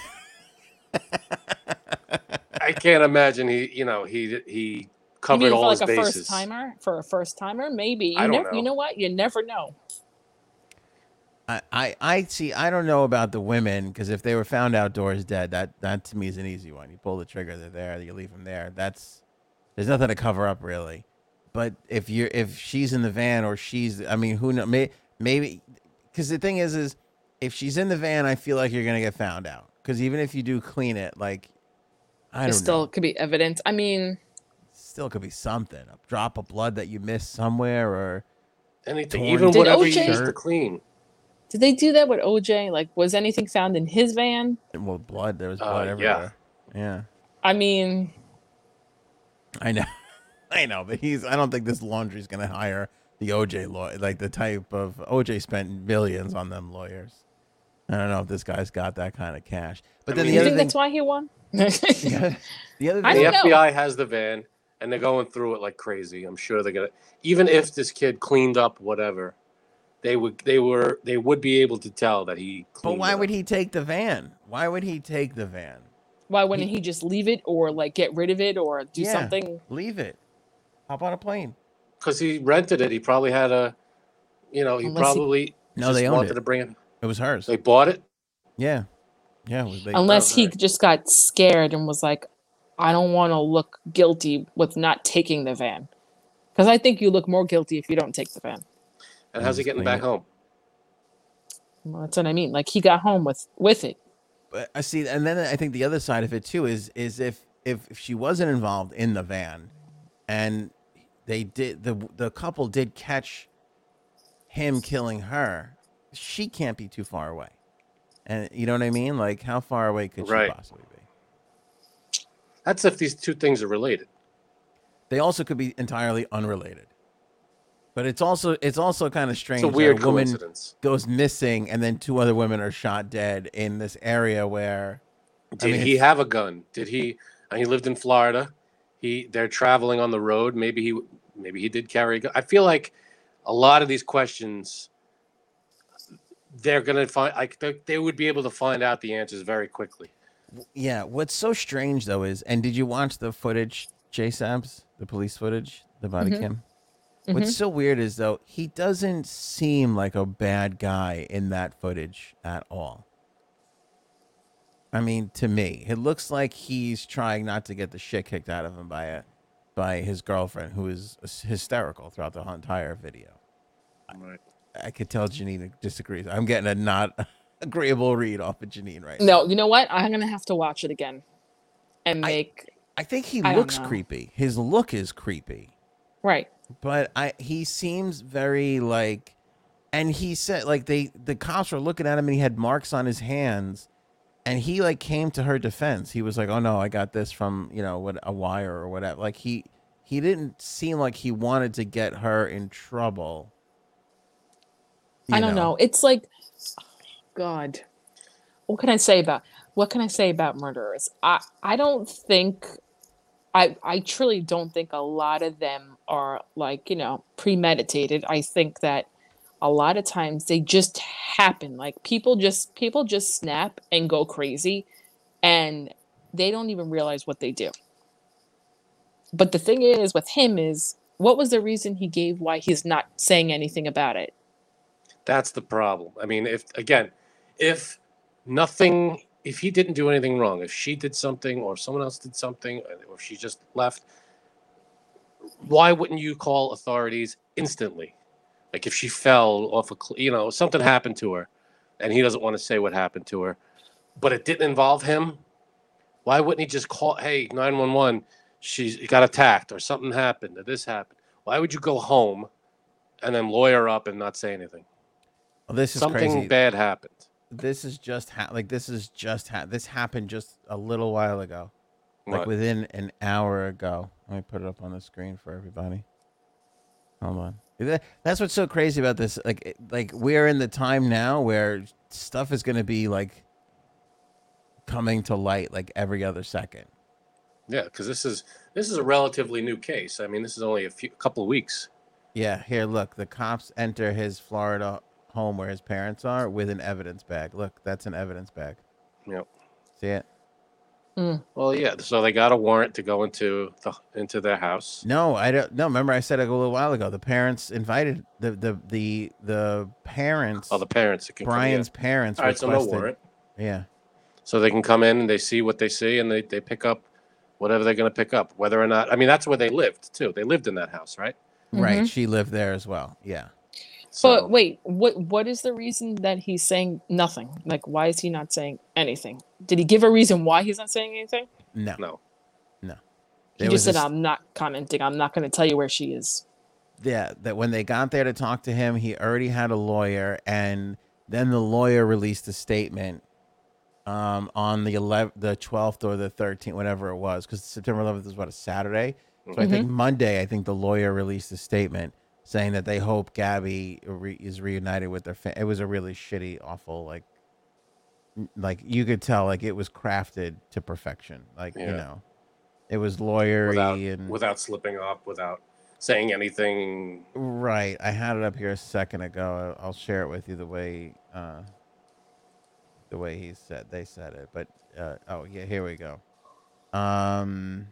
I can't imagine he, you know, he he You covered mean all for his like a bases. first timer? For a first timer, maybe. You I don't never. know. You know what? You never know. I, I, I see. I don't know about the women because if they were found outdoors dead, that that to me is an easy one. You pull the trigger, they're there. You leave them there. That's there's nothing to cover up really. But if you're if she's in the van or she's, I mean, who know? May, maybe because the thing is, is if she's in the van, I feel like you're gonna get found out. Because even if you do clean it, like I It don't know. Still know, could be evidence. I mean, still could be something. A drop of blood that you missed somewhere, or Anything, Torn even Did whatever OJ he used to clean. did they do that with OJ? Like, was anything found in his van? well, blood. There was Uh, blood yeah. everywhere. Yeah. I mean, I know, (laughs) I know, but he's. I don't think this Laundrie's gonna hire the OJ lawyer, like the type of OJ spent millions on them lawyers. I don't know if this guy's got that kind of cash. But I then mean, the you other think thing, that's why he won? (laughs) the other I thing, the don't know. FBI has the van, and they're going through it like crazy. I'm sure they're gonna. Even if this kid cleaned up whatever, they would. They were. They would be able to tell that he. but why it would up. he take the van? Why would he take the van? Why wouldn't he just leave it or like get rid of it or do Yeah. something? Leave it. Hop on a plane. Because he rented it. He probably had a. You know, he Unless he- probably. No, just they owned wanted it. to bring it. It was hers. They bought it. yeah, yeah. it was- they- Unless he okay. just got scared and was like, I don't want to look guilty with not taking the van. Because I think you look more guilty if you don't take the van. And how's he getting back it. home? Well, that's what I mean. Like he got home with with it. but I see, and then I think the other side of it too is is if if, if she wasn't involved in the van, and they did the the couple did catch him killing her, she can't be too far away, and you know what I mean? Like how far away could she possibly be? That's if these two things are related. They also could be entirely unrelated. But it's also it's also kind of strange. It's a that weird woman coincidence. goes missing, and then two other women are shot dead in this area where Did mean, he have a gun? Did he? And he lived in Florida. He they're traveling on the road. Maybe he maybe he did carry a gun. I feel like a lot of these questions they're gonna find like they, they would be able to find out the answers very quickly. Yeah, what's so strange though is, and did you watch the footage, J Sabs, the police footage, the body Mhm. cam? Mhm. What's so weird is though he doesn't seem like a bad guy in that footage at all. I mean, to me, it looks like he's trying not to get the shit kicked out of him by a by his girlfriend, who is hysterical throughout the entire video. Right. I could tell Janine disagrees. I'm getting a not (laughs) agreeable read off of Janine right now. No, you know what? I'm gonna have to watch it again and I- make I think he I looks creepy. His look is creepy. right. but I he seems very like and he said like they the cops were looking at him and he had marks on his hands and he like came to her defense. He was like, "Oh no, I got this from, you know, what a wire or whatever." Like he he didn't seem like he wanted to get her in trouble. I don't know. It's like, God, what can I say about what can I say about murderers? I I don't think, I I truly don't think a lot of them are like you know premeditated. I think that a lot of times they just happen. Like people just people just snap and go crazy, and they don't even realize what they do. But the thing is with him is what was the reason he gave why he's not saying anything about it? That's the problem. I mean, if again, if nothing, if he didn't do anything wrong, if she did something or someone else did something, or if she just left, why wouldn't you call authorities instantly? Like if she fell off a, cl- you know, something happened to her, and he doesn't want to say what happened to her, but it didn't involve him. Why wouldn't he just call, hey, nine one one, she got attacked or something happened or this happened? Why would you go home and then lawyer up and not say anything? Well, this is Something crazy. bad happened. This is just ha- like this is just ha- this happened just a little while ago, like What? within an hour ago. Let me put it up on the screen for everybody. Hold on. That- That's what's so crazy about this. Like, like we're in the time now where stuff is going to be like coming to light like every other second. Yeah, because this is this is a relatively new case. I mean, this is only a few couple of weeks. Yeah, here, look. The cops enter his Florida home where his parents are with an evidence bag. Look, that's an evidence bag. Yep. See it? Mm. Well, yeah. So they got a warrant to go into the into their house. No, I don't. No, remember I said a little while ago. The parents invited the the the the parents. Oh, the parents that can come in. Brian's parents. All right, so no requested- warrant. Yeah, So they can come in and they see what they see and they, they pick up whatever they're going to pick up. Whether or not, I mean, that's where they lived too. They lived in that house, right? right. Mm-hmm. She lived there as well. Yeah. So, But wait, what what is the reason that he's saying nothing? Like why is he not saying anything? Did he give a reason why he's not saying anything? No. no. No. He There just said, a s- "I'm not commenting. I'm not going to tell you where she is." yeah, that when they got there to talk to him, he already had a lawyer, and then the lawyer released a statement um, on the 11th, the 12th or the 13th, whatever it was, because September 11th is what a Saturday. So I think Monday, I think the lawyer released a statement saying that they hope Gabby re- is reunited with their. Fa- it was a really shitty, awful, like, like you could tell, like it was crafted to perfection. Like you know, it was lawyery Without, and without slipping up, without saying anything. Right. I had it up here a second ago. I'll share it with you the way uh the way he said they said it. But uh oh yeah, here we go. Um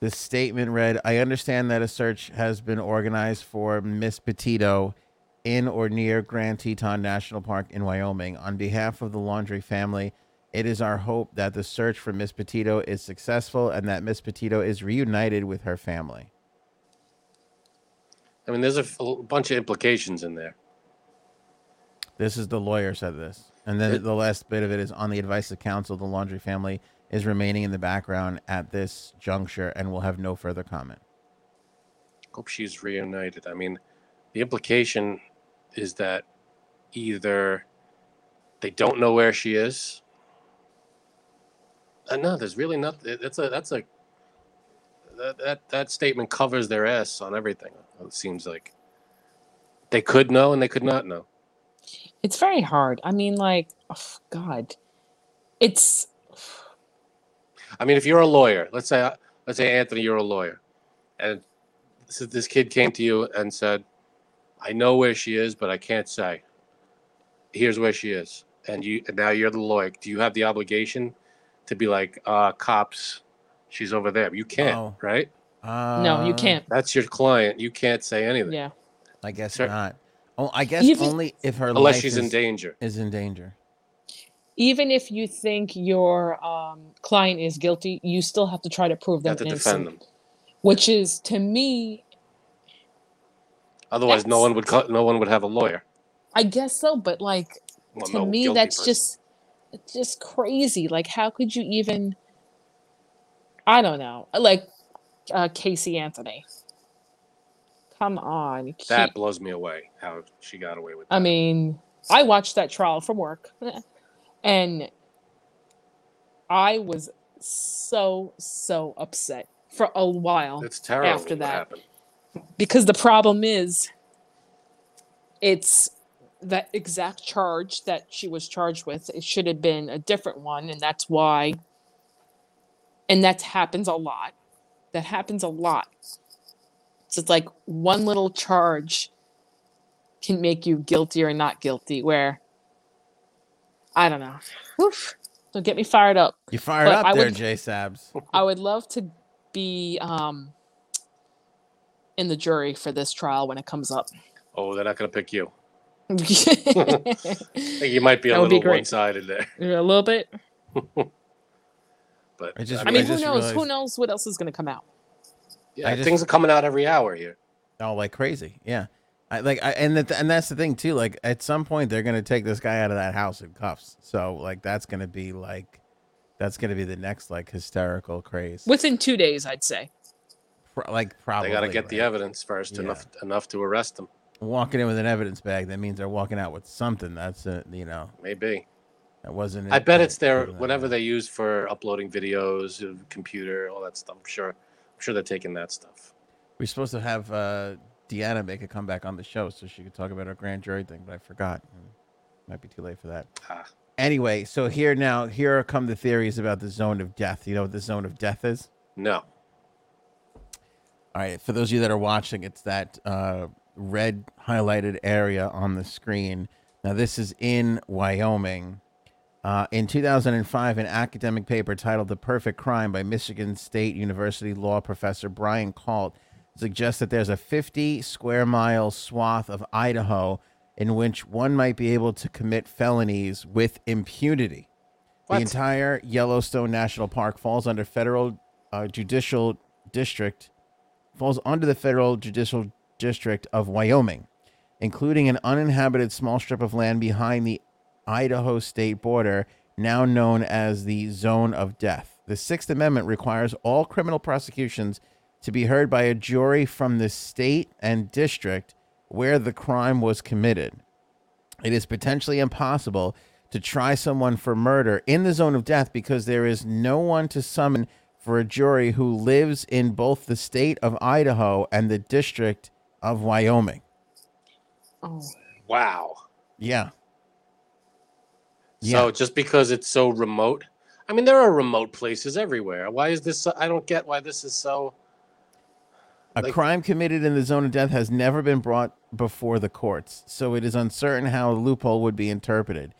the statement read, I understand that a search has been organized for Miss Petito in or near Grand Teton National Park in Wyoming. On behalf of the Laundrie family, it is our hope that the search for Miss Petito is successful and that Miss Petito is reunited with her family. I mean, there's a f- bunch of implications in there. This is the lawyer said this. And then the last bit of it is on the advice of counsel, the laundry family is remaining in the background at this juncture and will have no further comment. Hope she's reunited. I mean, the implication is that either they don't know where she is. Uh, no, there's really nothing. That's a that's a that, that that statement covers their ass on everything. It seems like they could know and they could not know. It's very hard. I mean, like, oh, God, it's I mean, if you're a lawyer, let's say let's say Anthony, you're a lawyer, and this, this kid came to you and said, "I know where she is, but I can't say. Here's where she is," and you and now you're the lawyer. Do you have the obligation to be like, uh, "Cops, she's over there"? You can't, Oh. right? Uh, no, you can't. That's your client. You can't say anything Yeah, I guess Sure. not. Oh, I guess Even- only if her unless life she's is, in danger. is in danger. Even if you think your um, client is guilty, you still have to try to prove You them have to innocent. defend them. Which is, to me, Otherwise, no one would co- no one would have a lawyer. I guess so. But like, Well, to no me, guilty that's person. just it's just crazy. Like, how could you even? I don't know. Like uh, Casey Anthony. Come on. that blows me away. How she got away with. I mean, I watched that trial from work, (laughs) and I was so so upset for a while it's terrible. after that. happened. because the problem is it's that exact charge that she was charged with it should have been a different one and that's why and that happens a lot that happens a lot so it's like one little charge can make you guilty or not guilty where i don't know Oof. don't get me fired up You fired But up I there, would- J Sabs. I would love to be um in the jury for this trial when it comes up. Oh, they're not going to pick you. a (laughs) I think you might be a That would be little one-sided there. (laughs) A little bit. (laughs) But I just- I mean, I who knows? just Who knows what else is going to come out? yeah, just- things are coming out every hour here. Oh, like crazy. Yeah. I like I and that and that's the thing too. Like at some point they're gonna take this guy out of that house in cuffs. So like that's gonna be like that's gonna be the next like hysterical craze. Within two days, I'd say. Pro- like probably They got to get the evidence first Yeah. enough enough to arrest them. walking in with an evidence bag. That means they're walking out with something. That's a you know Maybe. that wasn't. I bet but it's their wasn't whatever they use for uploading videos, uh, computer, all that stuff. I'm sure. I'm sure they're taking that stuff. We're supposed to have uh, Deanna make a comeback on the show so she could talk about our grand jury thing, but I forgot. Might be too late for that. Ah. Anyway, so here now, here come the theories about the zone of death. You know what the zone of death is? No. All right, for those of you that are watching, it's that uh, red highlighted area on the screen. Now, this is in Wyoming. Uh, in 2005, an academic paper titled The Perfect Crime by Michigan State University law professor Brian Kalt suggests that there's a 50 square mile swath of Idaho in which one might be able to commit felonies with impunity. What? The entire Yellowstone National Park falls under federal uh, judicial district falls under the federal judicial district of Wyoming, including an uninhabited small strip of land behind the Idaho state border, now known as the Zone of Death. The Sixth Amendment requires all criminal prosecutions to be heard by a jury from the state and district where the crime was committed. It is potentially impossible to try someone for murder in the zone of death because there is no one to summon for a jury who lives in both the state of Idaho and the district of Wyoming. Oh, Wow. Yeah. So Yeah. just because it's so remote, I mean, there are remote places everywhere. Why is this? So, I don't get why this is so. A Like- crime committed in the zone of death has never been brought before the courts, so it is uncertain how a loophole would be interpreted.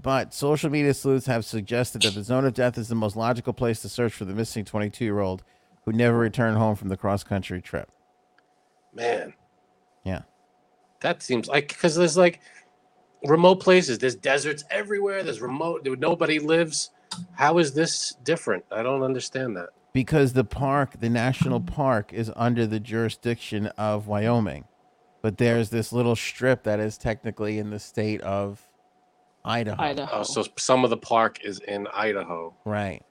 But social media sleuths have suggested that the zone of death is the most logical place to search for the missing 22 year old who never returned home from the cross country trip. Man, Yeah. that seems like because there's like remote places. There's deserts everywhere. There's remote. Nobody lives. How is this different? I don't understand that. Because the park, the national park, is under the jurisdiction of Wyoming. But there's this little strip that is technically in the state of Idaho. Idaho. Oh, so some of the park is in Idaho, Right.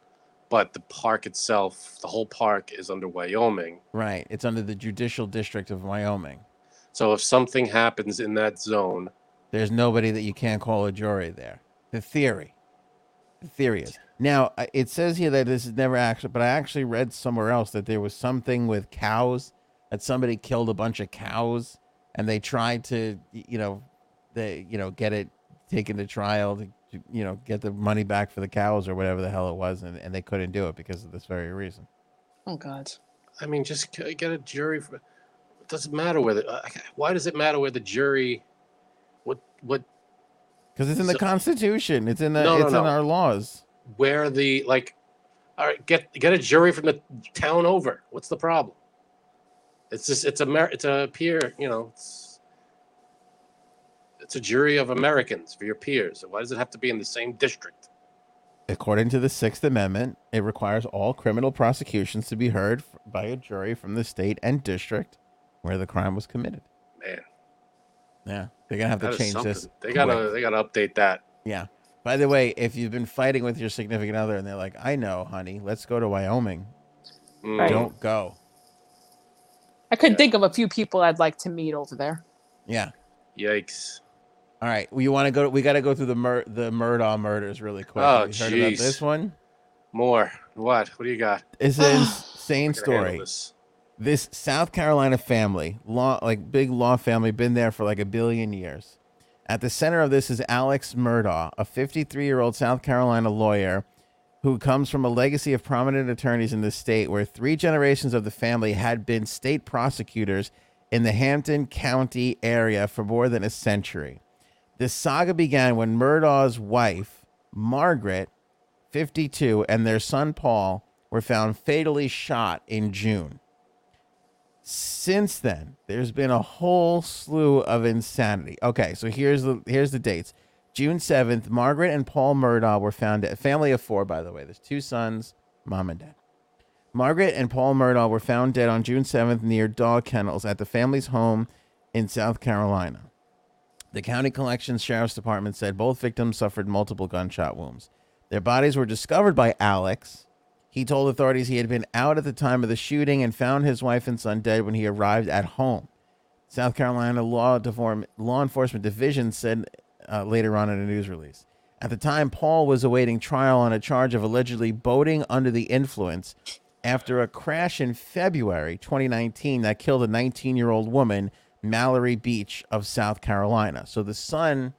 but the park itself, the whole park, is under Wyoming. Right. It's under the judicial district of Wyoming. So if something happens in that zone, There's nobody that you can't call a jury there. The theory. The theory is. Now, it says here that this is never actually, but I actually read somewhere else that there was something with cows, that somebody killed a bunch of cows and they tried to, you know, they, you know, get it taken to trial to, to, you know, get the money back for the cows or whatever the hell it was. And, and they couldn't do it because of this very reason. oh God. I mean, just get a jury. For, it doesn't matter whether. Uh, why does it matter where the jury? What what Because it's in the So- Constitution. It's in the, No, no, it's in our laws. Where the like? All right, get get a jury from the town over. What's the problem? It's just it's a it's a peer. You know, it's it's a jury of Americans for your peers. Why does it have to be in the same district? According to the Sixth Amendment, it requires all criminal prosecutions to be heard by a jury from the state and district where the crime was committed. Man, Yeah, they're gonna have that to change this. They gotta quick. they gotta update that. Yeah. By the way, if you've been fighting with your significant other and they're like, "I know, honey, let's go to Wyoming," Mm. Right. don't go. I could Yeah. think of a few people I'd like to meet over there. Yeah. Yikes! All right. We want to go? We got to go through the Mur- the Murdaugh murders really quick. Oh, Have you heard about jeez. this one? More. What? What do you got? It's an insane (sighs) I gotta handle story. this. this South Carolina family, law like big law family, been there for like a billion years. At the center of this is Alex Murdaugh, a 53 year old South Carolina lawyer who comes from a legacy of prominent attorneys in the state, where three generations of the family had been state prosecutors in the Hampton County area for more than a century. This saga began when Murdaugh's wife, Margaret, 52, and their son Paul were found fatally shot in June. Since then, there's been a whole slew of insanity. Okay, so here's the here's the dates. June 7th, Margaret and Paul Murdaugh were found dead. Family of four, by the way. There's two sons, mom and dad. Margaret and Paul Murdaugh were found dead on June 7th near dog kennels at the family's home in South Carolina. The county collections sheriff's department said both victims suffered multiple gunshot wounds. Their bodies were discovered by Alex. He told authorities he had been out at the time of the shooting and found his wife and son dead when he arrived at home. South Carolina Law, Deform- Law Enforcement Division said uh, later on in a news release. At the time, Paul was awaiting trial on a charge of allegedly boating under the influence after a crash in February 2019 that killed a 19 year old woman, Mallory Beach of South Carolina. So the son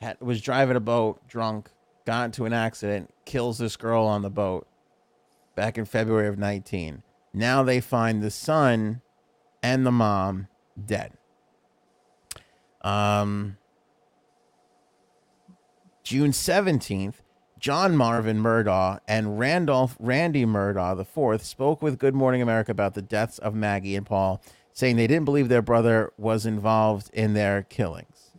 had, was driving a boat drunk, got into an accident, kills this girl on the boat back in February of 19. Now they find the son and the mom dead. Um, June 17th, John Marvin Murdaugh and Randolph Randy Murdaugh IV spoke with Good Morning America about the deaths of Maggie and Paul, saying they didn't believe their brother was involved in their killings.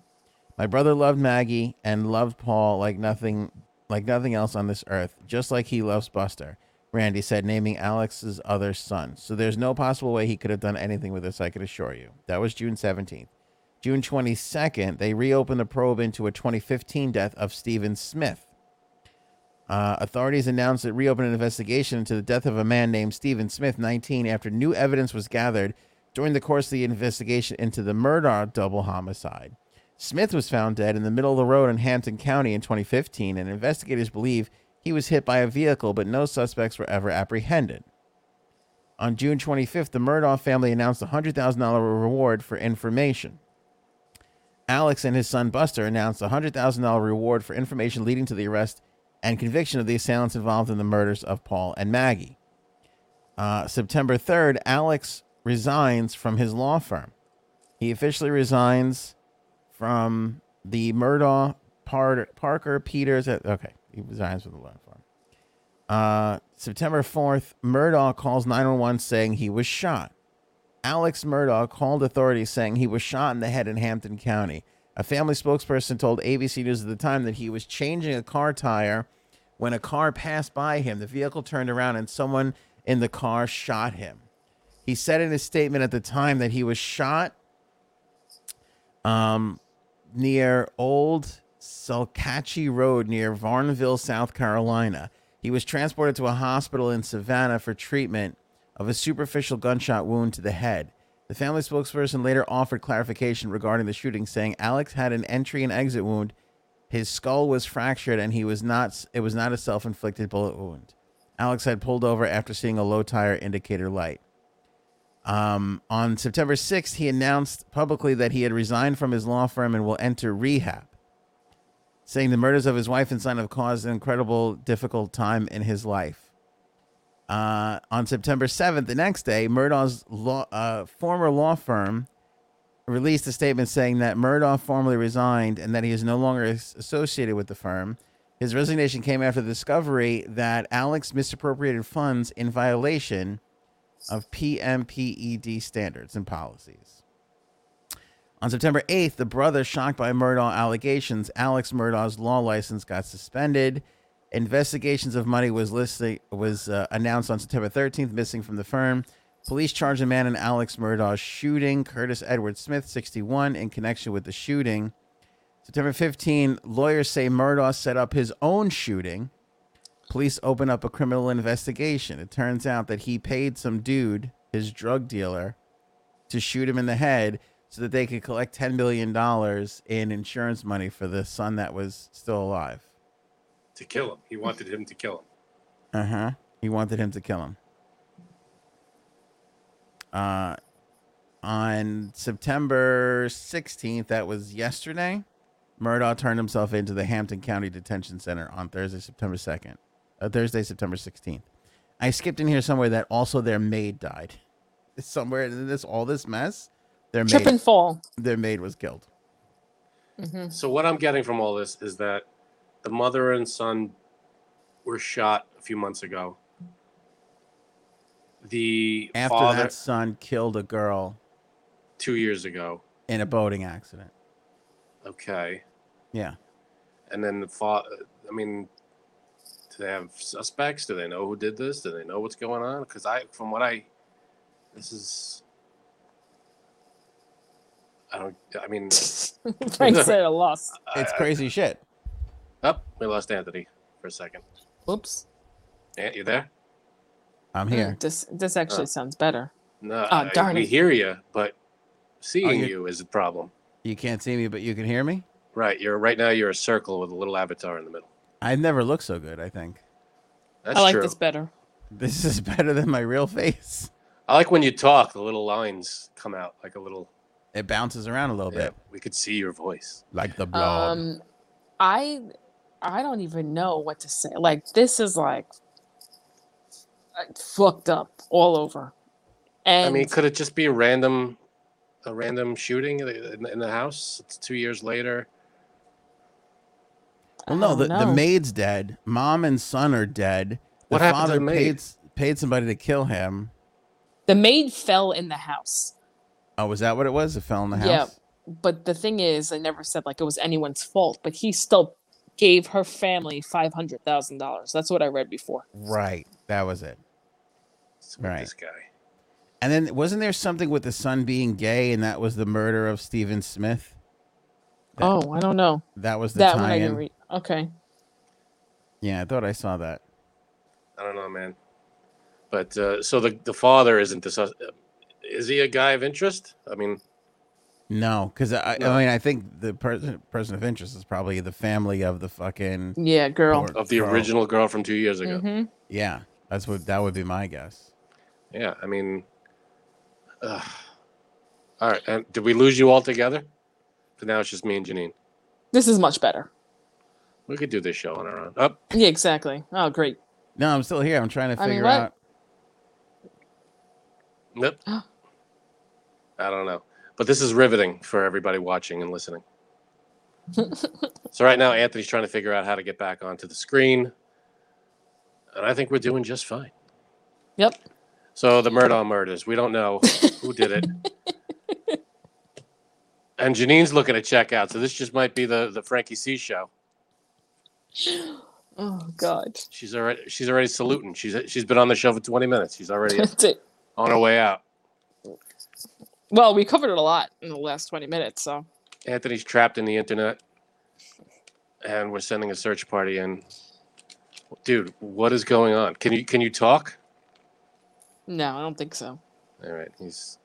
My brother loved Maggie and loved Paul like nothing like nothing else on this earth, just like he loves Buster. Randy said, naming Alex's other son. So there's no possible way he could have done anything with this, I can assure you. That was June 17th. June 22nd, they reopened the probe into a 2015 death of Stephen Smith. Uh, authorities announced that reopened an investigation into the death of a man named Stephen Smith, 19, after new evidence was gathered during the course of the investigation into the Murdaugh double homicide. Smith was found dead in the middle of the road in Hampton County in 2015, and investigators believe he was hit by a vehicle, but no suspects were ever apprehended. On June 25th, the Murdaugh family announced a $100,000 reward for information. Alex and his son Buster announced a $100,000 reward for information leading to the arrest and conviction of the assailants involved in the murders of Paul and Maggie. Uh, September 3rd, Alex resigns from his law firm. He officially resigns from the Murdaugh Par- Parker Peters. Okay, he resigns from the law firm. Uh, September 4th, Murdaugh calls 911 saying he was shot. Alex Murdaugh called authorities saying he was shot in the head in Hampton County. A family spokesperson told ABC News at the time that he was changing a car tire when a car passed by him. The vehicle turned around and someone in the car shot him. He said in his statement at the time that he was shot um, near Old Salkatchie Road near Varnville, South Carolina. He was transported to a hospital in Savannah for treatment of a superficial gunshot wound to the head. The family spokesperson later offered clarification regarding the shooting, saying Alex had an entry and exit wound. His skull was fractured, and he was not. It was not a self-inflicted bullet wound. Alex had pulled over after seeing a low tire indicator light. Um, on September 6th, he announced publicly that he had resigned from his law firm and will enter rehab, saying the murders of his wife and son have caused an incredible, difficult time in his life. Uh, on September 7th, the next day, Murdaugh's law, uh, former law firm released a statement saying that Murdaugh formally resigned and that he is no longer associated with the firm. His resignation came after the discovery that Alex misappropriated funds in violation of PMPED standards and policies. On September 8th, the brother, shocked by Murdaugh allegations, Alex Murdaugh's law license got suspended. Investigations of money was listed, was uh, announced on September 13th, missing from the firm. Police charged a man in Alex Murdaugh's shooting, Curtis Edward Smith, 61, in connection with the shooting. September 15, lawyers say Murdaugh set up his own shooting. Police open up a criminal investigation. It turns out that he paid some dude, his drug dealer, to shoot him in the head so that they could collect $10 million in insurance money for the son that was still alive. To kill him. He wanted him to kill him. Uh huh. He wanted him to kill him. Uh, on September 16th, that was yesterday, Murdaugh turned himself into the Hampton County Detention Center on Thursday, September 2nd. Uh, Thursday, September 16th. I skipped in here somewhere that also their maid died. (laughs) Somewhere in this all this mess, their Trip maid and fall. their maid was killed. hmm So what I'm getting from all this is that the mother and son were shot a few months ago. the after father that son killed a girl two years ago. in a boating accident. Okay, Yeah. and then the father. I mean, do they have suspects? Do they know who did this? Do they know what's going on? Because I, from what I, this is. I don't. I mean, (laughs) Frank's (laughs) at a loss. It's I- crazy shit. Oh, we lost Anthony for a second. Whoops. Ant, you there? I'm here. Mm, This this actually Oh. sounds better. No, Ah, I- darn we it. hear you, but seeing you- you is a problem. You can't see me, but you can hear me. Right, you're right now. You're a circle with a little avatar in the middle. I never look so good. I think That's I like true. this better. this is (laughs) better than my real face. I like when you talk. The little lines come out like a little. It bounces around a little Yeah, bit, we could see your voice. like the blob. Um, I I don't even know what to say. Like this is like uh, fucked up all over. And I mean, could it just be a random, a random shooting in, in the house? It's two years later. well, no, don't the, the maid's dead. Mom and son are dead. The What happened to father the maid? paid paid somebody to kill him. the maid fell in the house. Oh, was that what it was? It fell in the house. Yeah. But the thing is, I never said like it was anyone's fault. But he still gave her family five hundred thousand dollars. That's what I read before. Right. That was it. Right. This guy. And then wasn't there something with the son being gay, and that was the murder of Stephen Smith? That- oh, I don't know That was the that tie-in. didn't read. Okay. Yeah, I thought I saw that. I don't know, man. But uh, so the the father isn't the sus- Is he a guy of interest? I mean, No, because I, No. I mean, I think the person person of interest is probably the family of the fucking Yeah, girl. of the girl. original girl from two years ago. hmm Yeah, that's what that would be my guess. Yeah, I mean, uh, all right. And did we lose you altogether? But now it's just me and Janine. This is much better. We could do this show on our own. Up. Yeah, exactly. Oh, great. No, I'm still here. I'm trying to I mean, figure what? out. Nope. (gasps) I don't know. But this is riveting for everybody watching and listening. (laughs) so right now, Anthony's trying to figure out how to get back onto the screen, and I think we're doing just fine. Yep. So the Murdaugh murders, we don't know who did it. (laughs) and Janine's looking to check out, so this just might be the the Frankie C show. (gasps) Oh God. She's already she's already saluting. She's she's been on the show for 20 minutes. She's already (laughs) That's it. on her way out. Well, we covered it a lot in the last twenty minutes, so Anthony's trapped in the internet, and we're sending a search party in. Dude, what is going on? Can you can you talk? no, I don't think so. All right, he's.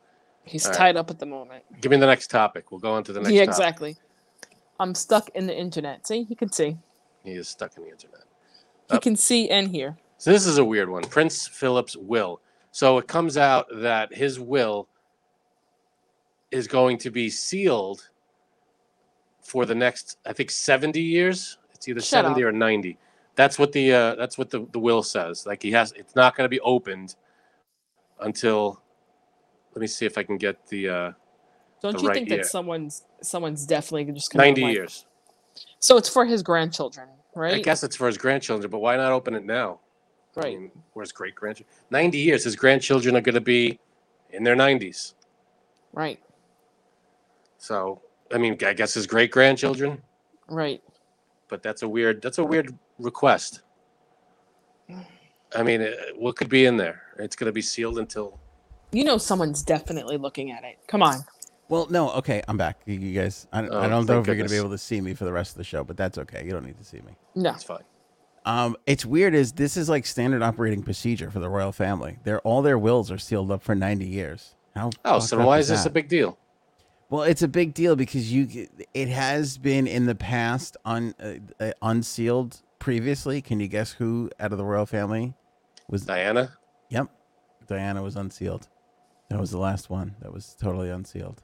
He's All right. tied up at the moment. Give me the next topic. We'll go on to the next. yeah, topic. exactly. I'm stuck in the internet. See, he can see. He is stuck in the internet. He can see and hear. So this is a weird one. Prince Philip's will. So it comes out that his will is going to be sealed for the next, I think, seventy years. It's either Shut seventy up. or ninety. That's what the uh, that's what the, the will says. Like he has, it's not going to be opened until. Let me see if I can get the uh, Don't The you right think year. that someone's someone's definitely just gonna ninety years. So it's for his grandchildren, right? I guess it's for his grandchildren, but why not open it now? I Right. mean, where's great grandchildren? Ninety years. His grandchildren are going to be in their nineties. Right. So, I mean, I guess his great grandchildren, Right. but that's a weird that's a weird request. I mean, uh, what could be in there? It's going to be sealed until You know someone's definitely looking at it. Come on. Well, no, okay, I'm back. You, you guys, I, Oh, I don't know thank if you're going to goodness. be able to see me for the rest of the show, but that's okay. You don't need to see me. No. it's fine. Um, it's weird. Is this is like standard operating procedure for the royal family? Their all their wills are sealed up for 90 years. How? Oh, fucked so up why is this a that? big deal? Well, it's a big deal because you it has been in the past un, uh, uh, unsealed previously. Can you guess who out of the royal family was? Diana? Yep, Diana was unsealed. That was the last one that was totally unsealed.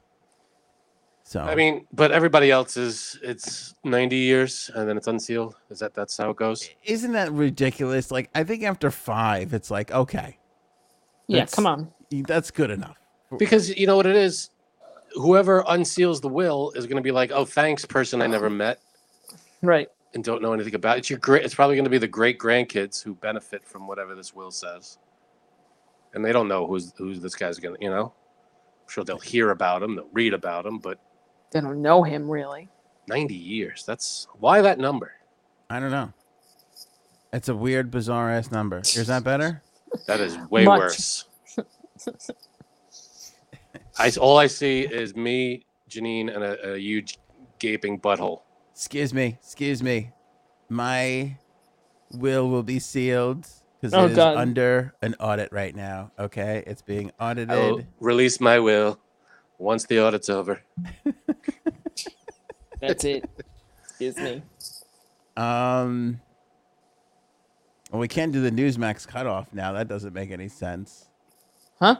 So I mean, but everybody else is it's 90 years and then it's unsealed. Is that that's how it goes? isn't that ridiculous? Like I think after five, it's like okay, Yeah, come on. that's good enough. Because you know what it is? Whoever unseals the will is going to be like, "Oh, thanks person I never met Right. and don't know anything about." It's your great it's probably going to be the great grandkids who benefit from whatever this will says. and they don't know who's who's this guy's gonna. You know, I'm sure they'll hear about him, they'll read about him, but They don't know him really. 90 years. That's why that number. I don't know. It's a weird, bizarre ass number. Is that better? That is way Much. worse. (laughs) I all I see is me, Janine, and a, a huge gaping butthole. Excuse me. Excuse me. My will will be sealed because Oh, it is God. under an audit right now. Okay, it's being audited. I will release my will once the audit's over. (laughs) That's it. Excuse me. Um. Well, we can't do the Newsmax cutoff now. That doesn't make any sense. Huh?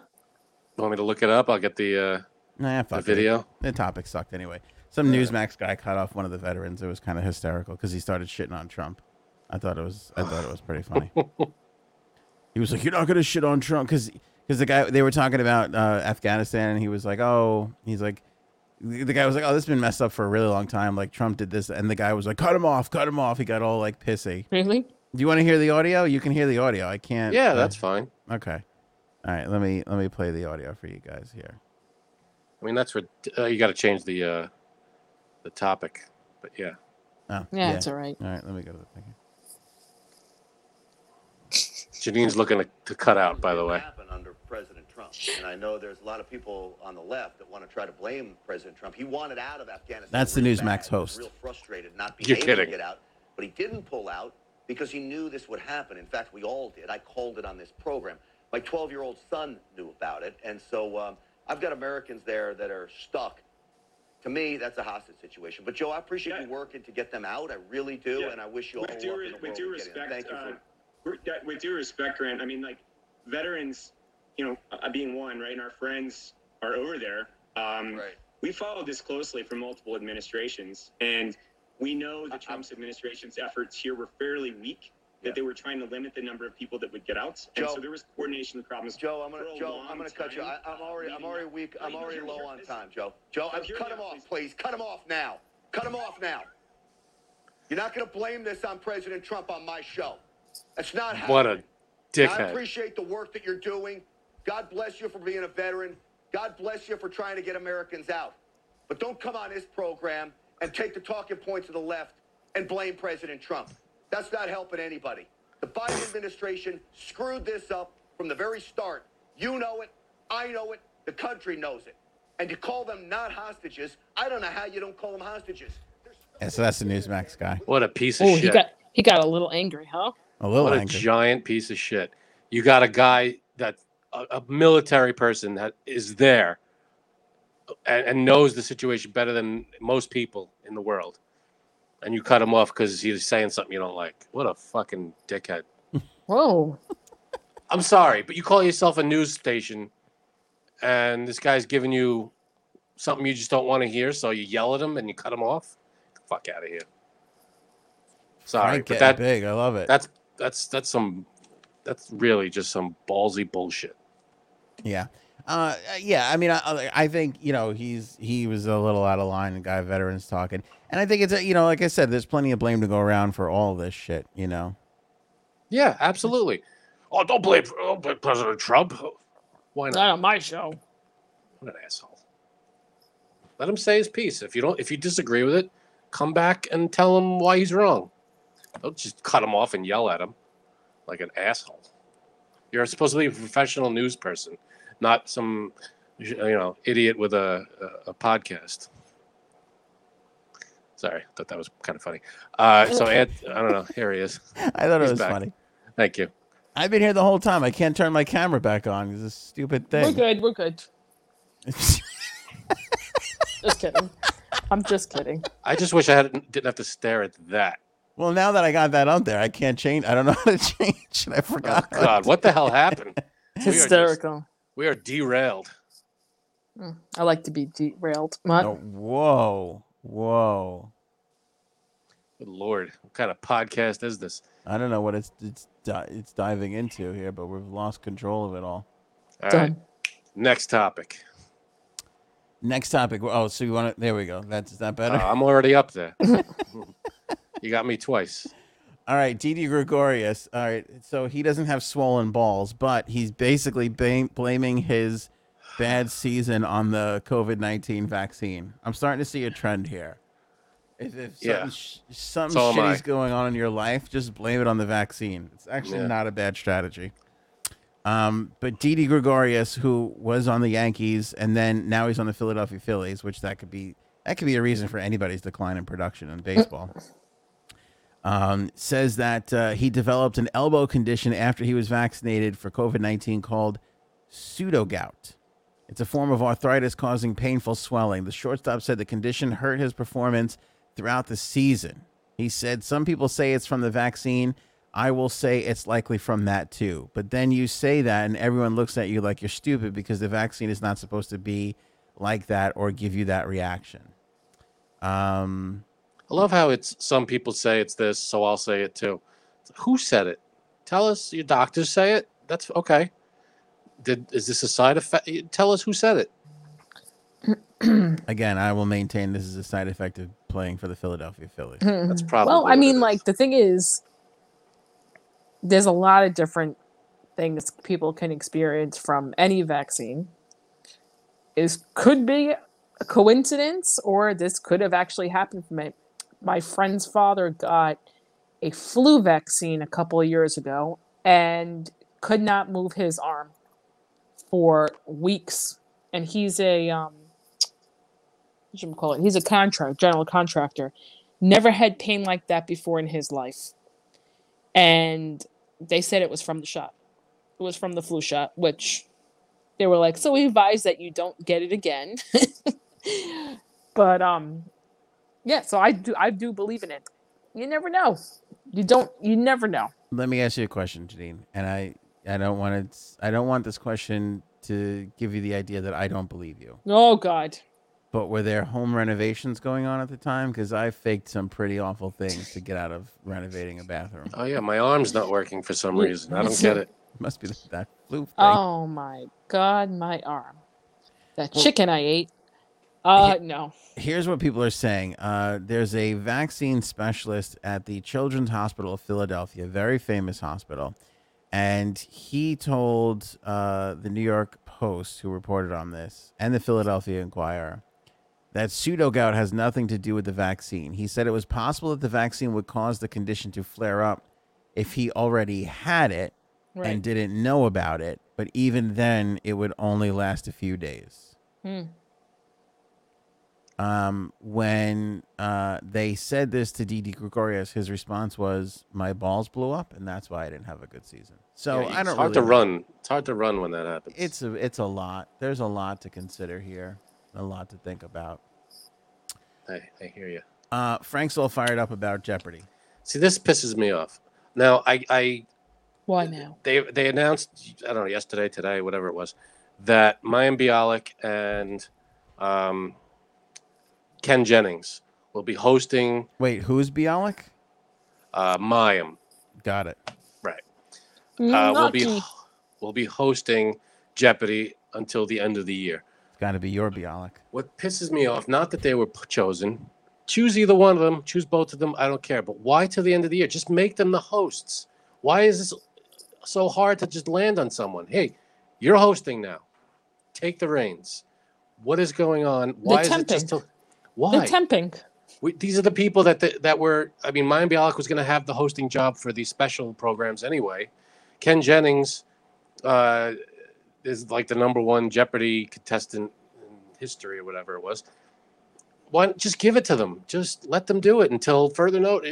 Want me to look it up? I'll get the uh, Nah, the fuck it. video. The topic sucked anyway. Some Newsmax guy cut off one of the veterans. It was kind of hysterical because he started shitting on Trump. I thought it was. I thought it was pretty funny. (laughs) he was like, "You're not gonna shit on Trump," because because the guy they were talking about uh, Afghanistan, and he was like, "Oh," he's like, the the guy was like, "Oh, this has been messed up for a really long time. Like Trump did this," and the guy was like, "Cut him off, cut him off." He got all like pissy. Really? Do you want to hear the audio? You can hear the audio. I can't. Yeah, uh, that's fine. okay. All right, let me let me play the audio for you guys here. I mean, that's what uh, you got to change the uh, the topic. But yeah, Oh, Yeah, it's all right. All right, let me go to the thing. Janine's looking to, to cut out. By the way, Happen under President Trump, and I know there's a lot of people on the left that want to try to blame President Trump. He wanted out of Afghanistan. That's the real Newsmax bad. Host. Real frustrated, not being You're able kidding. to get out, but he didn't pull out because he knew this would happen. In fact, we all did. I called it on this program. My 12-year-old son knew about it, and so um, I've got Americans there that are stuck. To me, that's a hostage situation. But Joe, I appreciate Yeah. you working to get them out. I really do, Yeah. and I wish you all with the due, re- with due with getting them. respect, Thank you for uh, with- due respect, Grant, I mean, like veterans, you know, uh, being one, right, and our friends are over there. Um, Right. We followed this closely from multiple administrations, and we know the Trump's administration's efforts here were fairly weak. That Yeah. they were trying to limit the number of people that would get out, and Joe- so there was coordination problems. Joe, I'm gonna Joe, I'm gonna cut you. I, I'm already, I'm already weak. I'm already hear low out. on Listen. time, Joe. Joe, No, I've hear cut him off, please. please. Cut him off now. Cut him off now. You're not gonna blame this on President Trump on my show. That's not happening. what a And I appreciate the work that you're doing. God bless you for being a veteran. God bless you for trying to get Americans out. But don't come on this program and take the talking points of the left and blame President Trump. That's not helping anybody. The Biden administration screwed this up from the very start. You know it. I know it. The country knows it. And to call them not hostages, I don't know how you don't call them hostages. They're Yeah, so that's the Newsmax guy. What a piece of Oh, shit! he got he got a little angry, huh? A little what a giant piece of shit. You got a guy that a, a military person that is there and, and knows the situation better than most people in the world, and you cut him off because he's saying something you don't like. What a fucking dickhead! (laughs) Whoa. I'm sorry, but you call yourself a news station, and this guy's giving you something you just don't want to hear, so you yell at him and you cut him off. Fuck out of here. Sorry, Frank but that big. I love it. that's that's that's some that's really just some ballsy bullshit. Yeah. Uh, yeah. I mean, I, I think you know he's he was a little out of line. The guy veterans talking, and I think it's a, you know, like I said, there's plenty of blame to go around for all this shit. You know. Yeah, absolutely. Oh, don't blame, don't blame President Trump. Why not? Not on my show. What an asshole. Let him say his piece. If you don't, if you disagree with it, come back and tell him why he's wrong. Don't just cut him off and yell at him like an asshole. You're supposed to be a professional news person, not some you know idiot with a a, a podcast. Sorry, thought that was kind of funny. Uh, so Ant, I don't know. Here he is. (laughs) I thought it He's was back. funny. Thank you. I've been here the whole time. I can't turn my camera back on. It's a stupid thing. We're good. We're good. (laughs) Just kidding. I'm just kidding. I just wish I had didn't have to stare at that. well, now that I got that up there, I can't change. I don't know how to (laughs) change. I Oh forgot. how God, what the hell happened? We are just- Hysterical. We are derailed. Mm, I like to be derailed. What? Oh, whoa, whoa. Good lord, what kind of podcast is this? I don't know what it's it's it's diving into here, but we've lost control of it all. All right, Done. next topic. Next topic. Oh, so you want to? There we go. That's is that Uh, better? I'm already up there. (laughs) you got me twice. All right, Didi Gregorius. All right, so he doesn't have swollen balls, but he's basically ba- blaming his bad season on the COVID nineteen vaccine. I'm starting to see a trend here. If, if something, Yeah. sh- something So shitty's going on in your life, just blame it on the vaccine. It's actually Yeah. not a bad strategy. Um, but Didi Gregorius, who was on the Yankees and then now he's on the Philadelphia Phillies, which that could be that could be a reason for anybody's decline in production in baseball. (laughs) um, says that uh, he developed an elbow condition after he was vaccinated for COVID nineteen called pseudogout. It's a form of arthritis causing painful swelling. The shortstop said the condition hurt his performance throughout the season. He said, Some people say it's from the vaccine. I will say it's likely from that too. But then you say that, and everyone looks at you like you're stupid because the vaccine is not supposed to be like that or give you that reaction. Um, I love how it's some people say it's this, so I'll say it too. Who said it? Tell us. Your doctors say it. That's okay. Did is this a side effect? Tell us who said it. (clears throat) again, I will maintain this is a side effect of playing for the Philadelphia Phillies. That's hmm. probably. well, I mean, like the thing is, there's a lot of different things people can experience from any vaccine. Is could be a coincidence, or this could have actually happened for me. My friend's father got a flu vaccine a couple of years ago and could not move his arm for weeks. And he's a um, what should we call it? He's a contract general contractor never had pain like that before in his life. And they said it was from the shot. It was from the flu shot, which they were like, so we advise that you don't get it again. (laughs) but um yeah, so I do I do believe in it. You never know. You don't you never know. Let me ask you a question, Janine, and I I don't want to I don't want this question to give you the idea that I don't believe you. Oh god. But were there home renovations going on at the time? Because I faked some pretty awful things to get out of renovating a bathroom. Oh yeah, my arm's not working for some reason. I don't get it. (laughs) Must be that flu thing. Oh my god, my arm. That chicken I ate. Uh no. Here's what people are saying. Uh, there's a vaccine specialist at the Children's Hospital of Philadelphia, very famous hospital, and he told uh, the New York Post, who reported on this, and the Philadelphia Inquirer, that pseudogout has nothing to do with the vaccine. He said it was possible that the vaccine would cause the condition to flare up if he already had it Right. and didn't know about it, but even then, it would only last a few days Hmm. Um, when uh, they said this to Didi Gregorius, his response was, "My balls blew up, and that's why I didn't have a good season." So Yeah, I don't It's hard really to run. It's hard to run when that happens. It's a it's a lot. There's a lot to consider here, a lot to think about. I, I hear you. Uh, Frank's all fired up about Jeopardy. See, this pisses me off. Now, I, I Why now? they they announced I don't know yesterday, today, whatever it was, that Mayim Bialik and um, Ken Jennings will be hosting Wait, who's Bialik? uh, Mayim. Got it. Right. Uh, we'll be we'll be hosting Jeopardy until the end of the year. It's got to be your Bialik. What pisses me off, not that they were p- chosen, choose either one of them, choose both of them, I don't care. But why till the end of the year? Just make them the hosts. Why is this so hard to just land on someone? Hey, you're hosting now. Take the reins. What is going on? Why is it just temping. Why? They're temping. we, these are the people that that, that were. I mean, Mayim Bialik was going to have the hosting job for these special programs anyway. Ken Jennings uh, is like the number one Jeopardy contestant in history or whatever it was. Why just give it to them? Just let them do it until further note.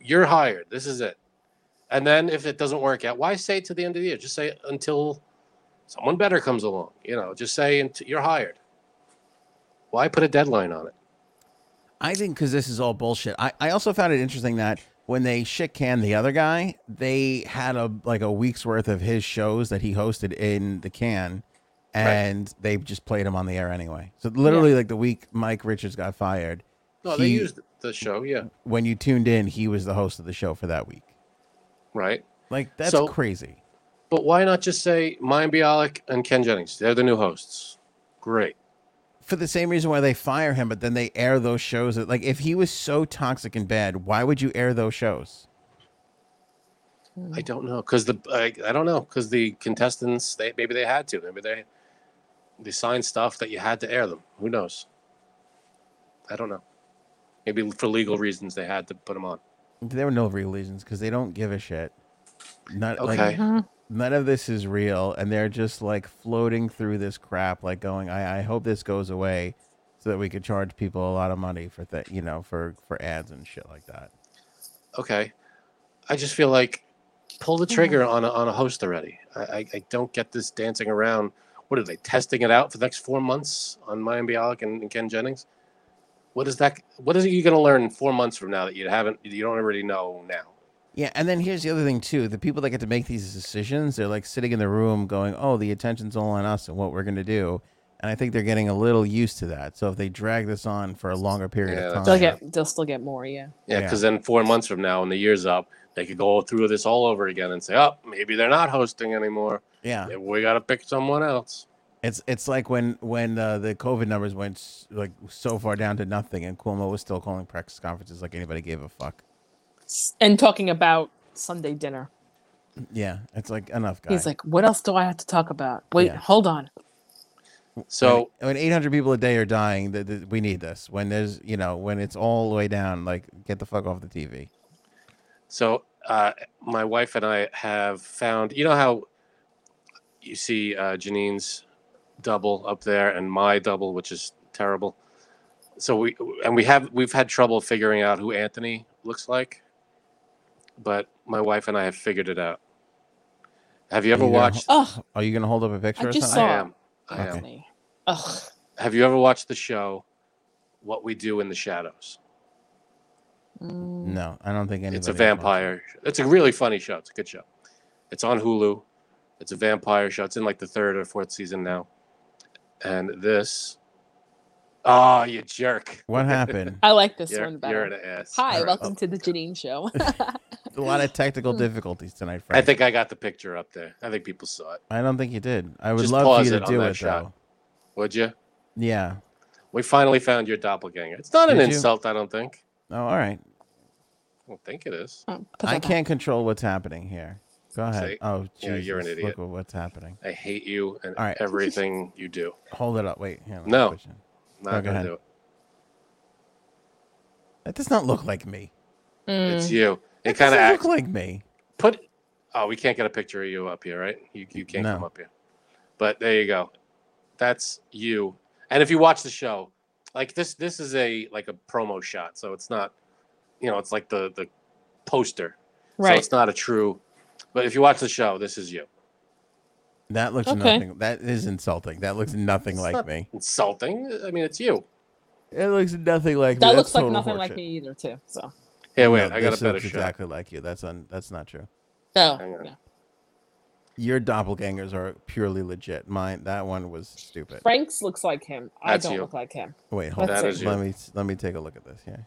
You're hired. This is it. And then if it doesn't work out, why say to the end of the year? Just say until someone better comes along. You know, just say until you're hired. Why put a deadline on it? I think because this is all bullshit. I, I also found it interesting that when they shit canned the other guy, they had a like a week's worth of his shows that he hosted in the can, and they just played him on the air anyway. So literally, like the week Mike Richards got fired, No, they he- used the show. Yeah. when you tuned in, he was the host of the show for that week. Right. Like that's So- crazy. But why not just say Mayim Bialik and Ken Jennings? They're the new hosts. Great. For the same reason why they fire him, but then they air those shows. That, like if he was so toxic and bad, why would you air those shows? I don't know because the I, I don't know because the contestants they maybe they had to maybe they they signed stuff that you had to air them. Who knows? I don't know. Maybe for legal reasons they had to put them on. There were no real reasons because they don't give a shit. Not Okay. like Mhm. None of this is real, and they're just like floating through this crap, like going, "I, I hope this goes away, so that we could charge people a lot of money for that, you know, for for ads and shit like that." Okay, I just feel like pull the trigger on a, on a host already. I, I I don't get this dancing around. What are they testing it out for the next four months on Mayim Bialik and, and Ken Jennings? What is that? What is it you're going to learn four months from now that you haven't you don't already know now? Yeah, and then here's the other thing too: the people that get to make these decisions, they're like sitting in the room, going, "Oh, the attention's all on us and what we're going to do." And I think they're getting a little used to that. So if they drag this on for a longer period Yeah, of time, They'll get. They'll still get more. Yeah. Yeah, Yeah. because then four months from now, when the year's up, they could go through this all over again and say, "Oh, maybe they're not hosting anymore. yeah, Maybe we got to pick someone else." It's it's like when when uh, the COVID numbers went like so far down to nothing, and Cuomo was still calling press conferences like anybody gave a fuck. S- And talking about Sunday dinner. Yeah, it's like enough, guys. He's like, "What else do I have to talk about? Wait, Yeah. hold on. So when, when 800 people a day are dying, th- th- we need this. When there's you know when it's all the way down, like get the fuck off the TV. So uh, my wife and I have found, you know how you see uh, Janine's double up there and my double, which is terrible. So we and we have we've had trouble figuring out who Anthony looks like, but my wife and I have figured it out. Have you ever Are you gonna watched? Oh, Are you gonna hold up a picture? I or just something? I saw- am. I am. Anthony. Ugh. Have you ever watched the show What We Do in the Shadows? Mm. No, I don't think anybody. It's a has watched vampire. It's a really funny show. It's a good show. It's on Hulu. It's a vampire show. It's in like the third or fourth season now. And this, oh, you jerk! What happened? (laughs) I like this You're, one you're better. an ass. Hi, All right. welcome to the Janine Show. (laughs) a lot of technical difficulties tonight, Frank. I think I got the picture up there. I think people saw it. I don't think you did. I would Just love for pause you to it on do that it shot. though. Would you? Yeah. We finally found your doppelganger. It's not an Did you? insult, I don't think. Oh, all right. I don't think it is. Oh, put I that back. can't control what's happening here. Go ahead. See? Oh, Yeah, you're an idiot. Look at what's happening. I hate you and All right. everything (laughs) you do. Hold it up. Wait. Here, let me No. push it. Not go gonna ahead. do it. That does not look like me. It's Mm. you. It It kind of doesn't acts. look like me. put oh we can't get a picture of you up here right you, you can't come No. up here but there you go that's you and if you watch the show like this this is a like a promo shot so it's not you know it's like the the poster so Right. it's not a true but if you watch the show this is you That looks Okay. nothing. That is insulting. That looks nothing It's like not me. insulting i mean it's you It looks nothing like me. that That's looks like total nothing like me either, too. So, here wait No, i got this a better looks shot exactly like you. That's un, That's not true. no, Hang on. no. Your doppelgangers are purely legit. Mine. That one was stupid. Frank's looks like him. I don't you. look like him. Wait. Hold That's on. it. Let you. me let me take a look at this here.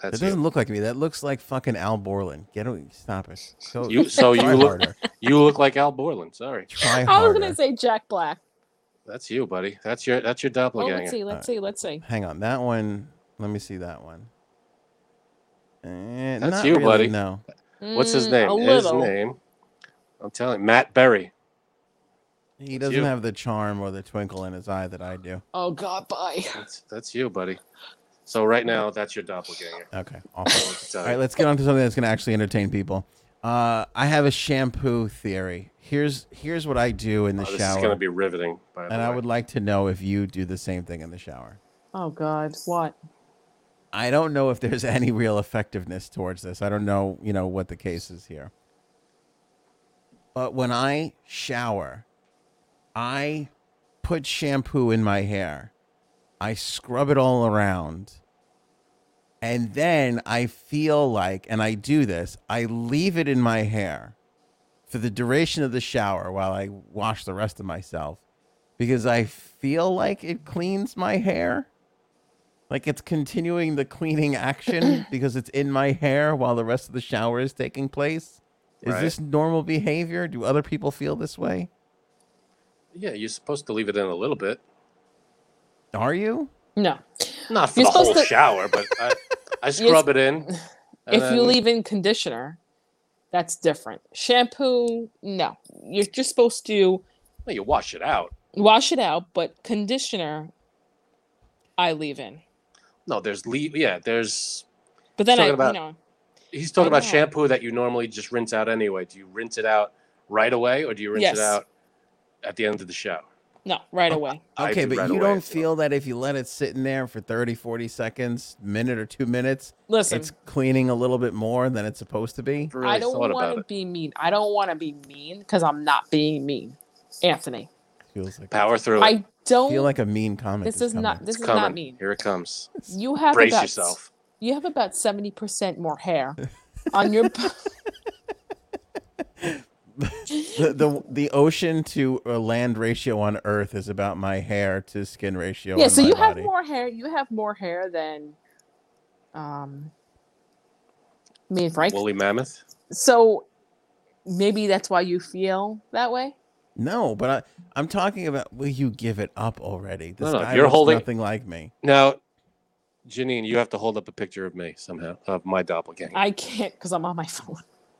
that's It doesn't you. look like me. That looks like fucking Al Borland. Get away. Stop it. Go, you so (laughs) you look harder. you look like al borland sorry (laughs) Try I was harder. gonna say Jack Black. that's you buddy that's your that's your doppelganger. Oh, doppelganger let's see, let's see, let's see. Hang on. That one. Let me see that one. Eh, That's not you, really, buddy. No. what's his Mm, name A his little. name i'm telling matt berry He It's doesn't you. have the charm or the twinkle in his eye that I do. Oh God, bye. That's that's you, buddy. So right now, that's your doppelganger. Okay. I Awful. want to tell All right, you. let's get on to something that's going to actually entertain people. Uh, I have a shampoo theory. Here's here's what I do in the Oh, this shower, is going to be riveting. By the and way. I would like to know if you do the same thing in the shower. Oh God, what? I don't know if there's (laughs) any real effectiveness towards this. I don't know, you know, what the case is here. But when I shower, I put shampoo in my hair. I scrub it all around. And then I feel like, and I do this, I leave it in my hair for the duration of the shower while I wash the rest of myself because I feel like it cleans my hair. Like it's continuing the cleaning action (coughs) because it's in my hair while the rest of the shower is taking place. Is Right. this normal behavior? Do other people feel this way? yeah, you're supposed to leave it in a little bit, Are you? No. not for You're the whole to- shower, but I, I (laughs) scrub it in. And if you then- leave in conditioner, that's different. Shampoo, no. You're just supposed to well, you wash it out. wash it out, but conditioner, I leave in. No, there's leave. Yeah, there's. But then I, about- you know, He's talking about know. shampoo that you normally just rinse out anyway. Do you rinse it out right away, or do you rinse Yes. it out at the end of the show? no, right away. Okay, but right you don't as well. feel that if you let it sit in there for 30, 40 seconds, minute or two minutes, Listen, it's cleaning a little bit more than it's supposed to be? Really I don't want to be mean. I don't want to be mean because I'm not being mean, Anthony. Feels like Power through. I don't. feel like a mean comment. this is is not. This It's is coming. not mean. Here it comes. You have Brace about yourself. you have about seventy percent more hair on your. (laughs) (laughs) the, the the ocean to uh, land ratio on Earth is about my hair to skin ratio. yeah, so you body. have more hair. You have more hair than, um, me and Frank. Woolly mammoth. so maybe that's why you feel that way. No, but I, I'm talking about. Will you give it up already? This No, no, guy you're looks holding- nothing like me. Now, Janine, you have to hold up a picture of me somehow of my doppelganger. I can't because I'm on my phone.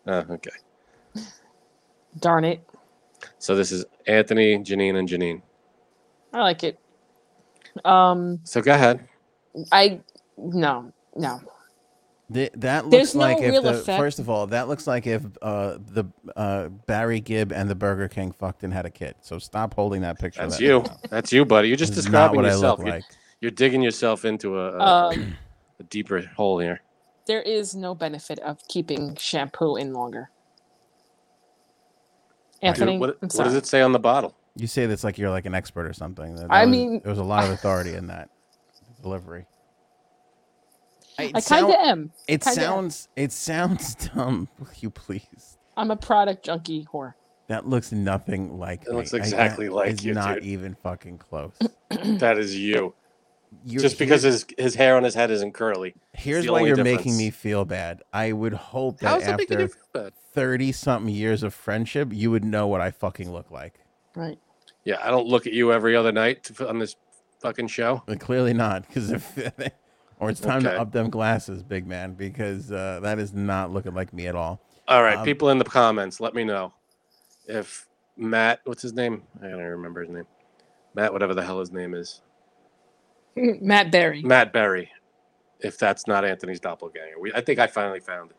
Oh, okay. Darn it! So this is Anthony, Janine, and Janine. I like it. Um, So go ahead. I no no. Th- that looks There's no like if real the effect. first of all, that looks like if uh, the uh, Barry Gibb and the Burger King fucked and had a kid. So stop holding that picture. That's that you. now. That's you, buddy. You're just This describing what yourself. I You're, look like. you're digging yourself into a, a, Um, a deeper hole here. there is no benefit of keeping shampoo in longer. Anthony, what, I'm what does it say on the bottle? You say that's like you're like an expert or something. That- that I was- mean- there was a lot of authority in that delivery. It I kind of am. It kinda am. sounds. It sounds (laughs) dumb. Will you please? I'm a product junkie whore. That looks nothing like. It me. looks I- exactly that like is you, Not dude. even fucking close. (clears throat) That is you. You're, Just because his his hair on his head isn't curly. here's why you're difference. making me feel bad. I would hope that How's after you feel bad? thirty something years of friendship, you would know what I fucking look like. Right. Yeah, I don't look at you every other night on this fucking show. But clearly not, because if (laughs) or it's time Okay. to up them glasses, big man, because uh, that is not looking like me at all. All right, Um, people in the comments, let me know if Matt, what's his name? I don't remember his name. Matt, whatever the hell his name is, (laughs) Matt Berry. Matt Berry. If that's not Anthony's doppelganger, we, I think I finally found it.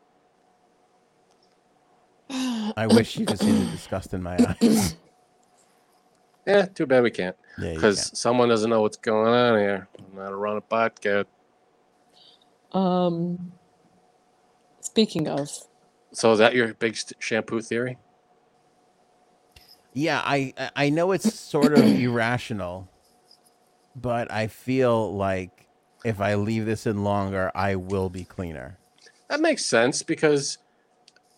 I wish you could see the disgust in my (laughs) eyes. Yeah, too bad we can't Yeah, you because someone doesn't know what's going on here. I'm not a run a podcast. Um. Speaking of, So is that your big st- shampoo theory? Yeah, I I- I know it's sort of (coughs) irrational, but I feel like if I leave this in longer, I will be cleaner. That makes sense because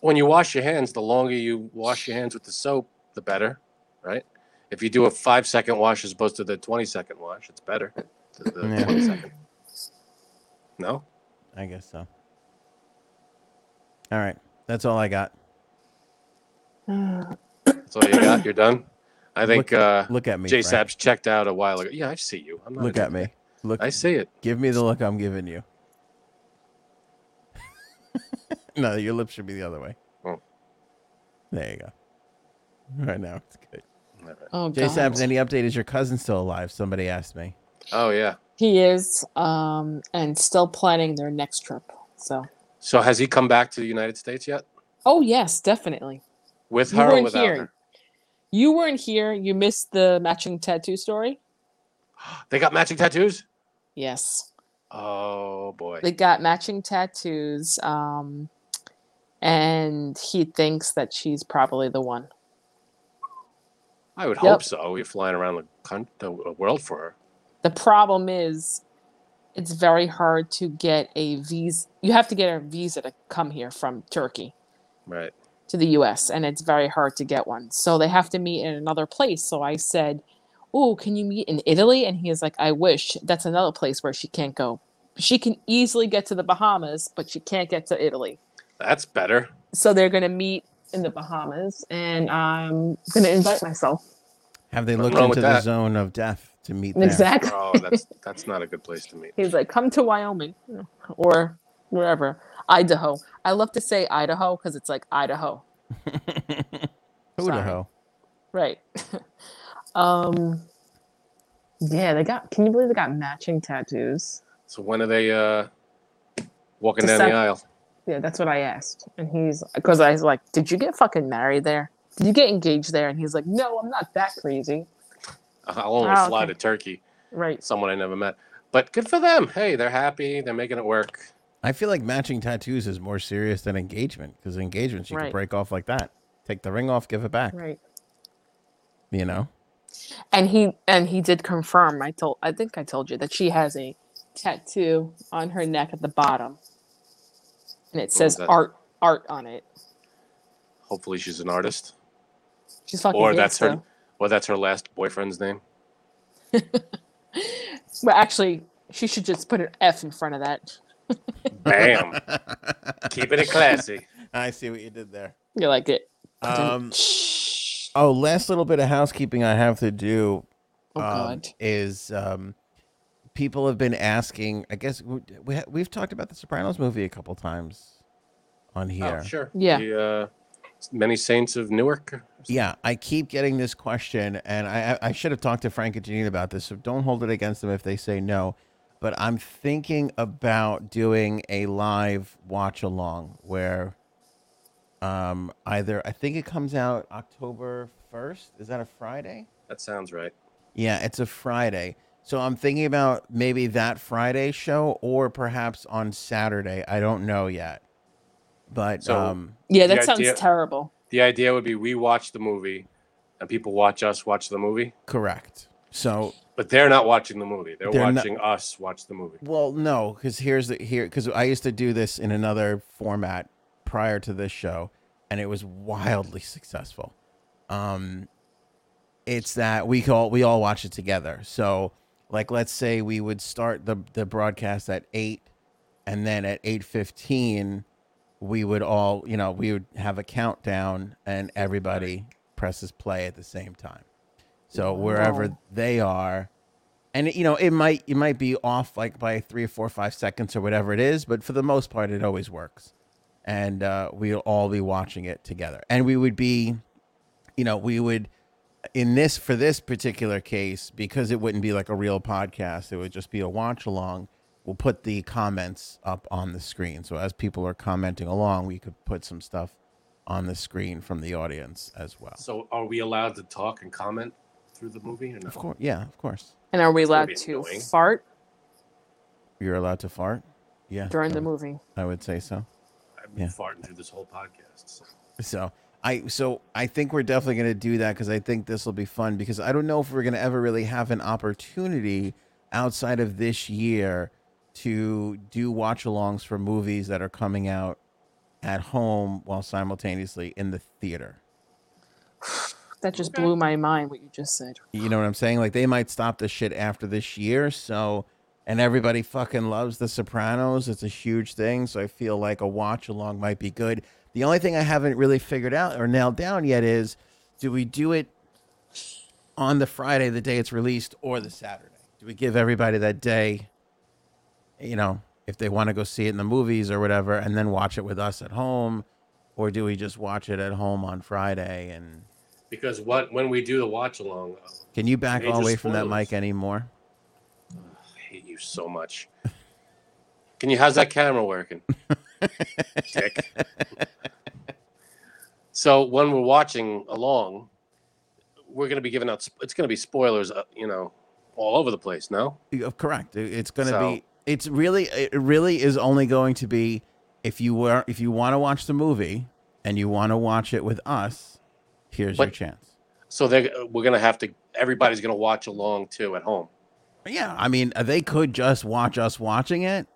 when you wash your hands, the longer you wash your hands with the soap, the better, right? If you do a five second wash as opposed to the 20 second wash, it's better. The, the Yeah. 20 second. No? I guess so. All right, that's all I got. That's all you got? You're done? I think look, uh, look at me. J Frank. Saps checked out a while ago. Yeah, I see you. I'm not Look at me. Look. I see it. Give me the look I'm giving you. (laughs) no, your lips should be the other way. Oh. There you go. Right now it's good. All right. oh J god, Sabs, any update? Is your cousin still alive? Somebody asked me. Oh, yeah. He is. Um, and still planning their next trip. So, So has he come back to the United States yet? oh yes, definitely. With You her or weren't without here. her? You weren't here. You missed the matching tattoo story. (gasps) They got matching tattoos? Yes, Oh, boy. they got matching tattoos. Um, and he thinks that she's probably the one. I would Yep. hope so. You're flying around the, coun- the world for her. The problem is, it's very hard to get a visa. You have to get a visa to come here from Turkey Right. to the US, and it's very hard to get one. So they have to meet in another place. So I said, Oh, can you meet in Italy? And he is like, I wish. That's another place where she can't go. She can easily get to the Bahamas, but she can't get to Italy. That's better. So they're going to meet in the Bahamas, and I'm going to invite myself. Have they Nothing looked wrong into with the that. zone of death to meet there? Exactly. Oh, that's that's not a good place to meet. He's like, come to Wyoming or wherever. Idaho. I love to say Idaho because it's like Idaho. (laughs) Who the Sorry. hell? Right. (laughs) um yeah, they got can you believe they got matching tattoos? So when are they uh, walking down Decem- the aisle? Yeah, that's what I asked. And he's because I was like, Did you get fucking married there? Did you get engaged there? And he's like, No, I'm not that crazy. I'll almost Ah, fly okay. to Turkey. Right. Someone I never met. But good for them. Hey, they're happy. They're making it work. I feel like matching tattoos is more serious than engagement because engagements you can break off like that. Take the ring off, give it back. Right. You know? And he and he did confirm. I told I think I told you that she has a tattoo on her neck at the bottom. And it says that? art art on it. Hopefully she's an artist. She's fucking Or that's her still. or that's her last boyfriend's name. (laughs) well, actually, she should just put an F in front of that. Bam. (laughs) Keeping it classy. I see what you did there. You like it? Um, oh, last little bit of housekeeping I have to do Oh um, God. is um, people have been asking. I guess we, we ha- we've talked about the Sopranos movie a couple times on here. Oh, sure. Yeah. The, uh, many saints of Newark. Yeah, I keep getting this question, and I I I should have talked to Frank and Janine about this. So don't hold it against them if they say no. But I'm thinking about doing a live watch along where, um, either I think it comes out October first. Is that a Friday? That sounds right. Yeah, it's a Friday. So I'm thinking about maybe that Friday show or perhaps on Saturday. I don't know yet. But So- um Yeah, that sounds idea- terrible. The idea would be we watch the movie and people watch us watch the movie, correct. So but they're not watching the movie. They're, They're not- watching us watch the movie. Well, no, because here's the here because I used to do this in another format prior to this show, and it was wildly successful. Um, it's that we all we all watch it together. So, like, let's say we would start the the broadcast at eight, and then at eight fifteen, we would all you know we would have a countdown, and everybody presses play at the same time. So wherever Wow. they are, and you know it might it might be off like by three or four or five seconds or whatever it is but for the most part it always works and uh, we'll all be watching it together and we would be you know we would in this for this particular case because it wouldn't be like a real podcast it would just be a watch along we'll put the comments up on the screen so as people are commenting along we could put some stuff on the screen from the audience as well So are we allowed to talk and comment through the movie or no? of course yeah of course And are we It's allowed to annoying. fart you're allowed to fart yeah during I the would- movie? i would say so I've been Yeah. farting through this whole podcast. so. So I so I think we're definitely going to do that because I think this will be fun because I don't know if we're going to ever really have an opportunity outside of this year to do watch-alongs for movies that are coming out at home while simultaneously in the theater. (sighs) That just Okay. blew my mind. What you just said. You know what I'm saying? Like they might stop the shit after this year. So, and everybody fucking loves The Sopranos. It's a huge thing. So I feel like a watch along might be good. The only thing I haven't really figured out or nailed down yet is do we do it on the Friday, the day it's released, or the Saturday? Do we give everybody that day, you know, if they want to go see it in the movies or whatever, and then watch it with us at home? Or do we just watch it at home on Friday and Because what when we do the watch along, uh, can you back all the way from that mic anymore? I hate you so much. Can you? How's that camera working? (laughs) Dick. So when we're watching along, we're going to be giving out. It's going to be spoilers, uh, you know, all over the place. No. Yeah, Correct. It- It's going to So- be. It's really. It really is only going to be if you were if you want to watch the movie and you want to watch it with us. Here's your chance. So they we're going to have to. Everybody's going to watch along too at home. Yeah, I mean, uh, they could just watch us watching it,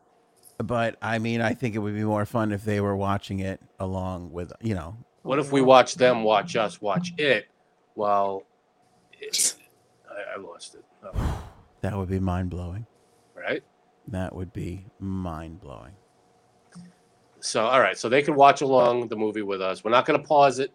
but I mean, I think it would be more fun if they were watching it along with you know. What if we watch them watch us watch it while it, I, I lost it. Oh, (sighs) That would be mind blowing. That would be mind blowing. So all right, so they can watch along the movie with us. We're not going to pause it.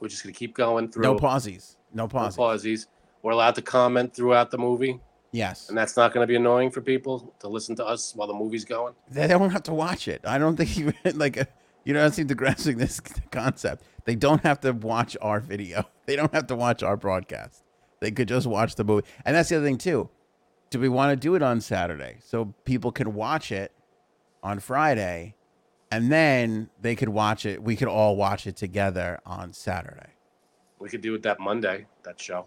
We're just going to keep going through. No pauses. No no pauses. pauses. We're allowed to comment throughout the movie. Yes. and that's not going to be annoying for people to listen to us while the movie's going. They don't have to watch it. I don't think (laughs) even like uh, you don't seem to grasping (laughs) this concept. They don't have to watch our video. (laughs) They don't have to watch our broadcast. They could just watch the movie. And that's the other thing too. Do we want to do it on Saturday so people can watch it on Friday and then they could watch it. We could all watch it together on Saturday. We could do it that Monday. That show.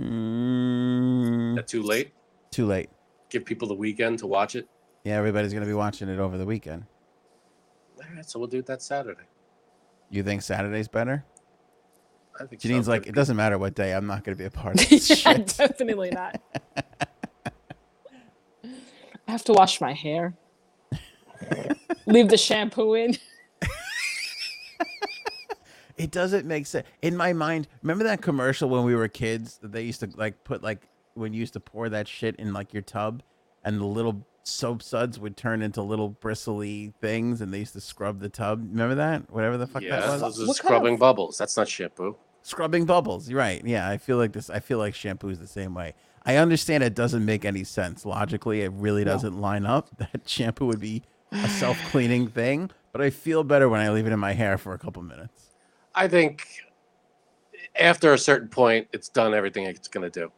Mm, That too late. too late. Give people the weekend to watch it. Yeah, everybody's going to be watching it over the weekend. All right, so we'll do it that Saturday. You think Saturday's better? I think Janine's so. like, it doesn't matter what day. I'm not going to be a part of (laughs) this yeah, shit. definitely not. (laughs) I have to wash my hair. Leave the shampoo in. (laughs) It doesn't make sense in my mind. Remember that commercial when we were kids that they used to like put like when you used to pour that shit in like your tub, and the little soap suds would turn into little bristly things, and they used to scrub the tub. Remember that? Whatever the fuck Yeah, that was. those are What kind scrubbing of- bubbles. That's not shampoo. Scrubbing bubbles. You're right. Yeah, I feel like this. I feel like shampoo is the same way. I understand it doesn't make any sense logically. It really doesn't line up. (laughs) That shampoo would be a self cleaning thing, but I feel better when I leave it in my hair for a couple minutes. I think after a certain point, it's done everything it's going to do.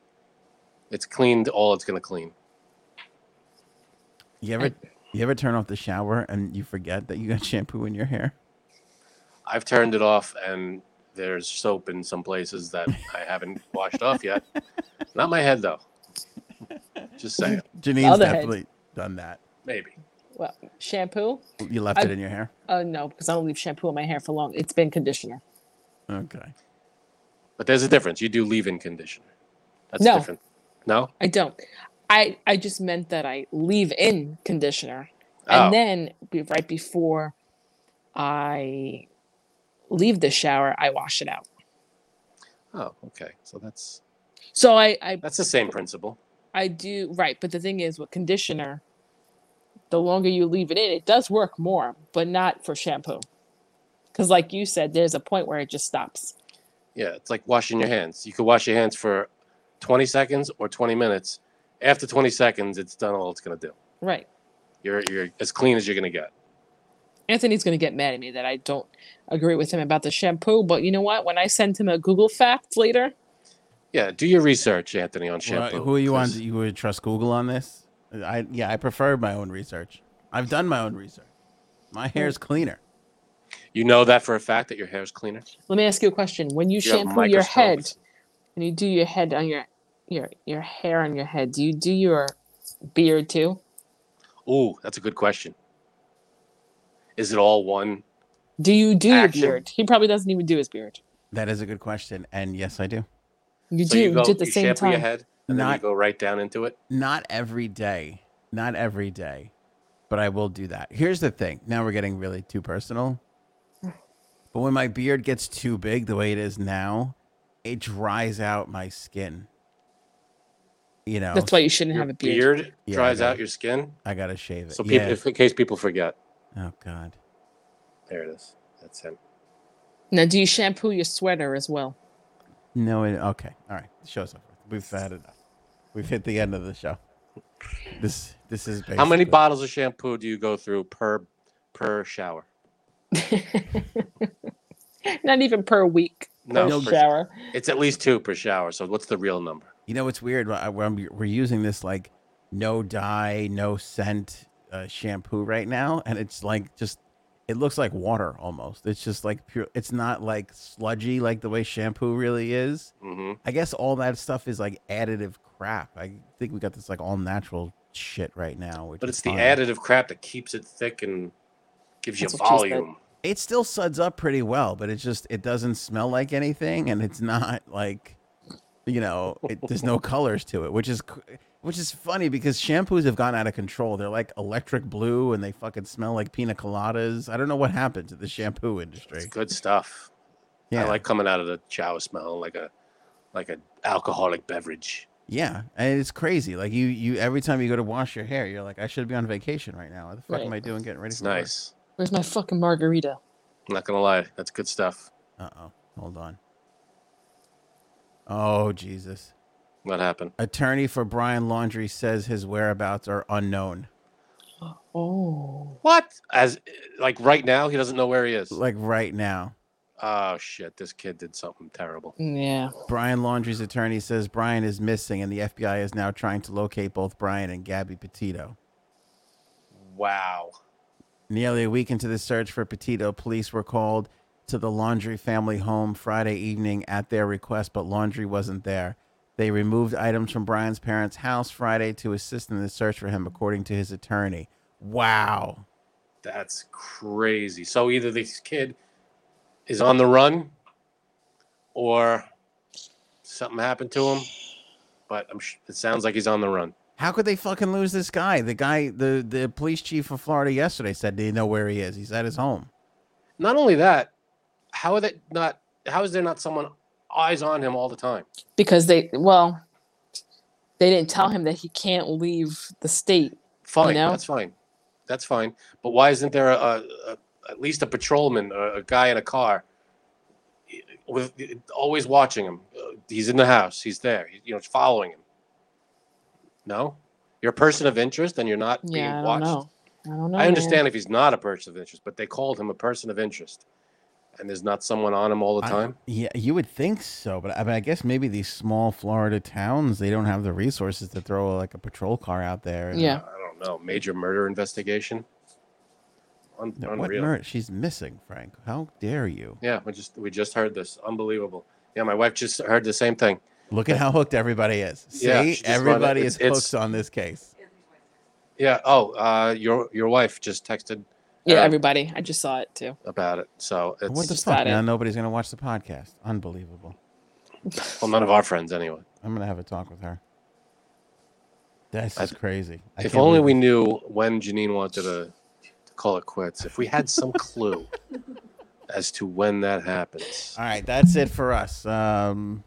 It's cleaned all it's going to clean. You ever you ever turn off the shower and you forget that you got (laughs) shampoo in your hair? I've turned it off, and there's soap in some places that I haven't washed off yet. Not my head, though. Just saying. Janine's Other head. definitely done that. Maybe. Well, shampoo? You left I- it in your hair? Oh no, because I don't leave shampoo in my hair for long. It's been conditioner. Okay. But there's a difference. You do leave in conditioner. That's No. different. No? I don't. I I just meant that I leave in conditioner, Oh. and then be, right before I leave the shower, I wash it out. Oh, okay. So that's So I I that's the same principle. I do right, but the thing is with conditioner, the longer you leave it in, it does work more, but not for shampoo. Because like you said, there's a point where it just stops. Yeah, it's like washing your hands. You could wash your hands for 20 seconds or 20 minutes. After 20 seconds, it's done all it's going to do. Right. You're you're as clean as you're going to get. Anthony's gonna get mad at me that I don't agree with him about the shampoo, but you know what? When I send him a Google fact later, Yeah, do your research, Anthony, on Well, shampoo. who are you on? You would trust Google on this? I yeah, I prefer my own research. I've done my own research. My hair's cleaner. You know that for a fact that your hair is cleaner. let me ask you a question. When you You shampoo your head, microscopes. and you do your head on your your your hair on your head, do you do your beard too? Oh, that's a good question. Is it all one? Do you do Action. your beard? He probably doesn't even do his beard. That is a good question, and yes, I do. You So do. you You, go, do at the you same shampoo time. your head, and then you Not- go right down into it. Not every day. Not every day. But I will do that. Here's the thing. Now we're getting really too personal. But when my beard gets too big the way it is now, it dries out my skin. You know, That's why you shouldn't Your have a beard. beard Yeah, I dries got out your skin. I gotta shave it. So, yeah. people, if, in case people forget, oh God. there it is. That's him. Now, do you shampoo your sweater as well? No. It, okay. All right. The show's over. We've had enough. We've hit the end of the show. This this is How many bottles of shampoo do you go through per per shower? (laughs) Not even per week. No, per per- shower. It's at least two per shower. So, what's the real number? You know what's weird? We're, we're using this like no dye, no scent uh, shampoo right now, and it's like just it looks like water almost. It's just like pure. It's not like sludgy like the way shampoo really is. hmm I guess all that stuff is like additive crap. I think we got this like all natural shit right now. Which But it's the fine. additive crap that keeps it thick and gives you That's what she said. volume. It still suds up pretty well, but it just it doesn't smell like anything, and it's not like you know it, there's no colors to it, which is cr- which is funny because shampoos have gone out of control. They're like electric blue, and they fucking smell like pina coladas. I don't know what happened to the shampoo industry. It's good stuff. Yeah, I like coming out of the shower smelling like a like an alcoholic beverage. yeah, and it's crazy. Like you you every time you go to wash your hair, you're like, I should be on vacation right now. What the fuck Right. am I doing getting ready It's for work? nice. Where's my fucking margarita? I'm not gonna lie, that's good stuff. Uh oh. Hold on. Oh Jesus. What happened? Attorney for Brian Laundrie says his whereabouts are unknown. Oh. What? As like right now, he doesn't know where he is. Like right now. Oh shit! This kid did something terrible. Yeah. Brian Laundrie's attorney says Brian is missing, and the FBI is now trying to locate both Brian and Gabby Petito. Wow. Nearly a week into the search for Petito, police were called to the Laundrie family home Friday evening at their request, but Laundrie wasn't there. They removed items from Brian's parents' house Friday to assist in the search for him, according to his attorney. Wow. That's crazy. So either this kid is on the run, or something happened to him. But I'm. sh- It sounds like he's on the run. How could they fucking lose this guy? The guy, the, the police chief of Florida yesterday said they know where he is. He's at his home. Not only that, how are they not? How is there not someone eyes on him all the time? Because they well, they didn't tell him that he can't leave the state. Fine, know? that's fine, that's fine. But why isn't there a, a, a at least a patrolman, a, a guy in a car, with always watching him? Uh, He's in the house. He's there. He- You know, following him. No, you're a person of interest, and you're not being Yeah, I don't watched. know. I don't know. I man. understand if he's not a person of interest, but they called him a person of interest, and there's not someone on them all the I- time. yeah, you would think so, but I, but I guess maybe these small Florida towns they don't have the resources to throw like a patrol car out there. and- Yeah. I don't know. Major murder investigation. Un- No, what unreal. murder? She's missing, Frank. How dare you? Yeah, we just we just heard this. Unbelievable. Yeah, my wife just heard the same thing. Look at how hooked everybody is. See, Yeah, she just run it. everybody It's- is it's- hooked on this case. Yeah. Oh, uh, your your wife just texted Yeah, uh, everybody. I just saw it too. about it. So it's What the just fuck? got it. Nobody's gonna watch the podcast. Unbelievable. well, none of our friends anyway. I'm gonna have a talk with her. This I- is crazy. I if only we it. knew when Janine wanted to, to call it quits. If we had some clue (laughs) as to when that happens. All right, that's it for us. Um,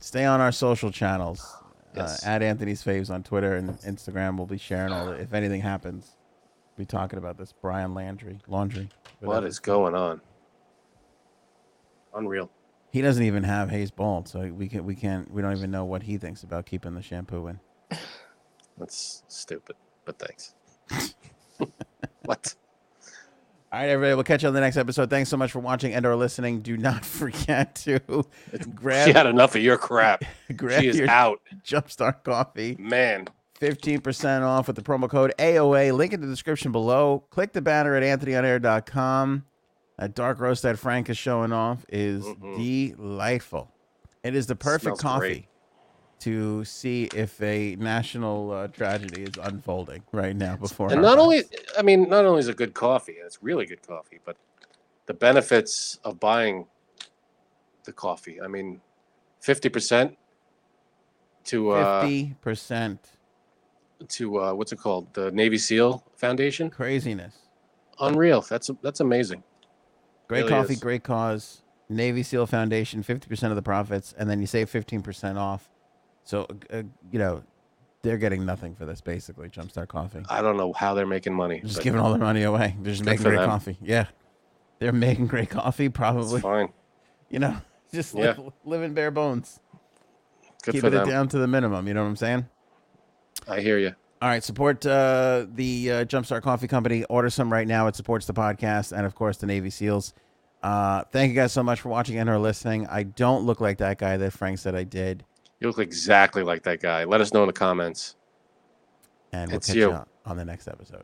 stay on our social channels. Yes. Uh, at Anthony's Faves on Twitter and Instagram. We'll be sharing all the. If anything happens, we'll be talking about this Brian Laundrie laundry. What is going on? Unreal. He doesn't even have Hayes bald, so we can we can't we don't even know what he thinks about keeping the shampoo in. (laughs) That's stupid. But thanks. (laughs) what? All right, everybody. We'll catch you on the next episode. Thanks so much for watching and or listening. Do not (laughs) forget to grab She had enough of your crap. grab She is your out. Jumpstart coffee. Man. 15% off with the promo code AOA. Link in the description below. Click the banner at anthonyonair.com. That dark roast that Frank is showing off is Mhm. delightful. It is the perfect coffee great. to see if a national uh, tragedy is unfolding right now before And not eyes. only, I mean, not only is it good coffee, it's really good coffee, but the benefits of buying the coffee. I mean, 50% to, uh, 50% to, uh, what's it called? The Navy SEAL Foundation. craziness. Unreal. That's, that's amazing. Great Really coffee, is. great cause. Navy SEAL Foundation, 50% of the profits, and then you save 15% off. So, uh, you know, they're getting nothing for this, basically, Jumpstart Coffee. I don't know how they're making money. They're just giving all their money away. They're just making great them. coffee. Yeah. They're making great coffee, It's probably. fine. You know, (laughs) just Yeah. live, live in bare bones. Good Keeping for it them. down to the minimum. You know what I'm saying? I hear you. All right, support uh, the uh, Jumpstart Coffee Company. Order some right now. It supports the podcast and, of course, the Navy SEALs. Uh, thank you guys so much for watching and or listening. I don't look like that guy that Frank said I did. You look exactly like that guy. Let us know in the comments. And we'll It's catch you. you on the next episode.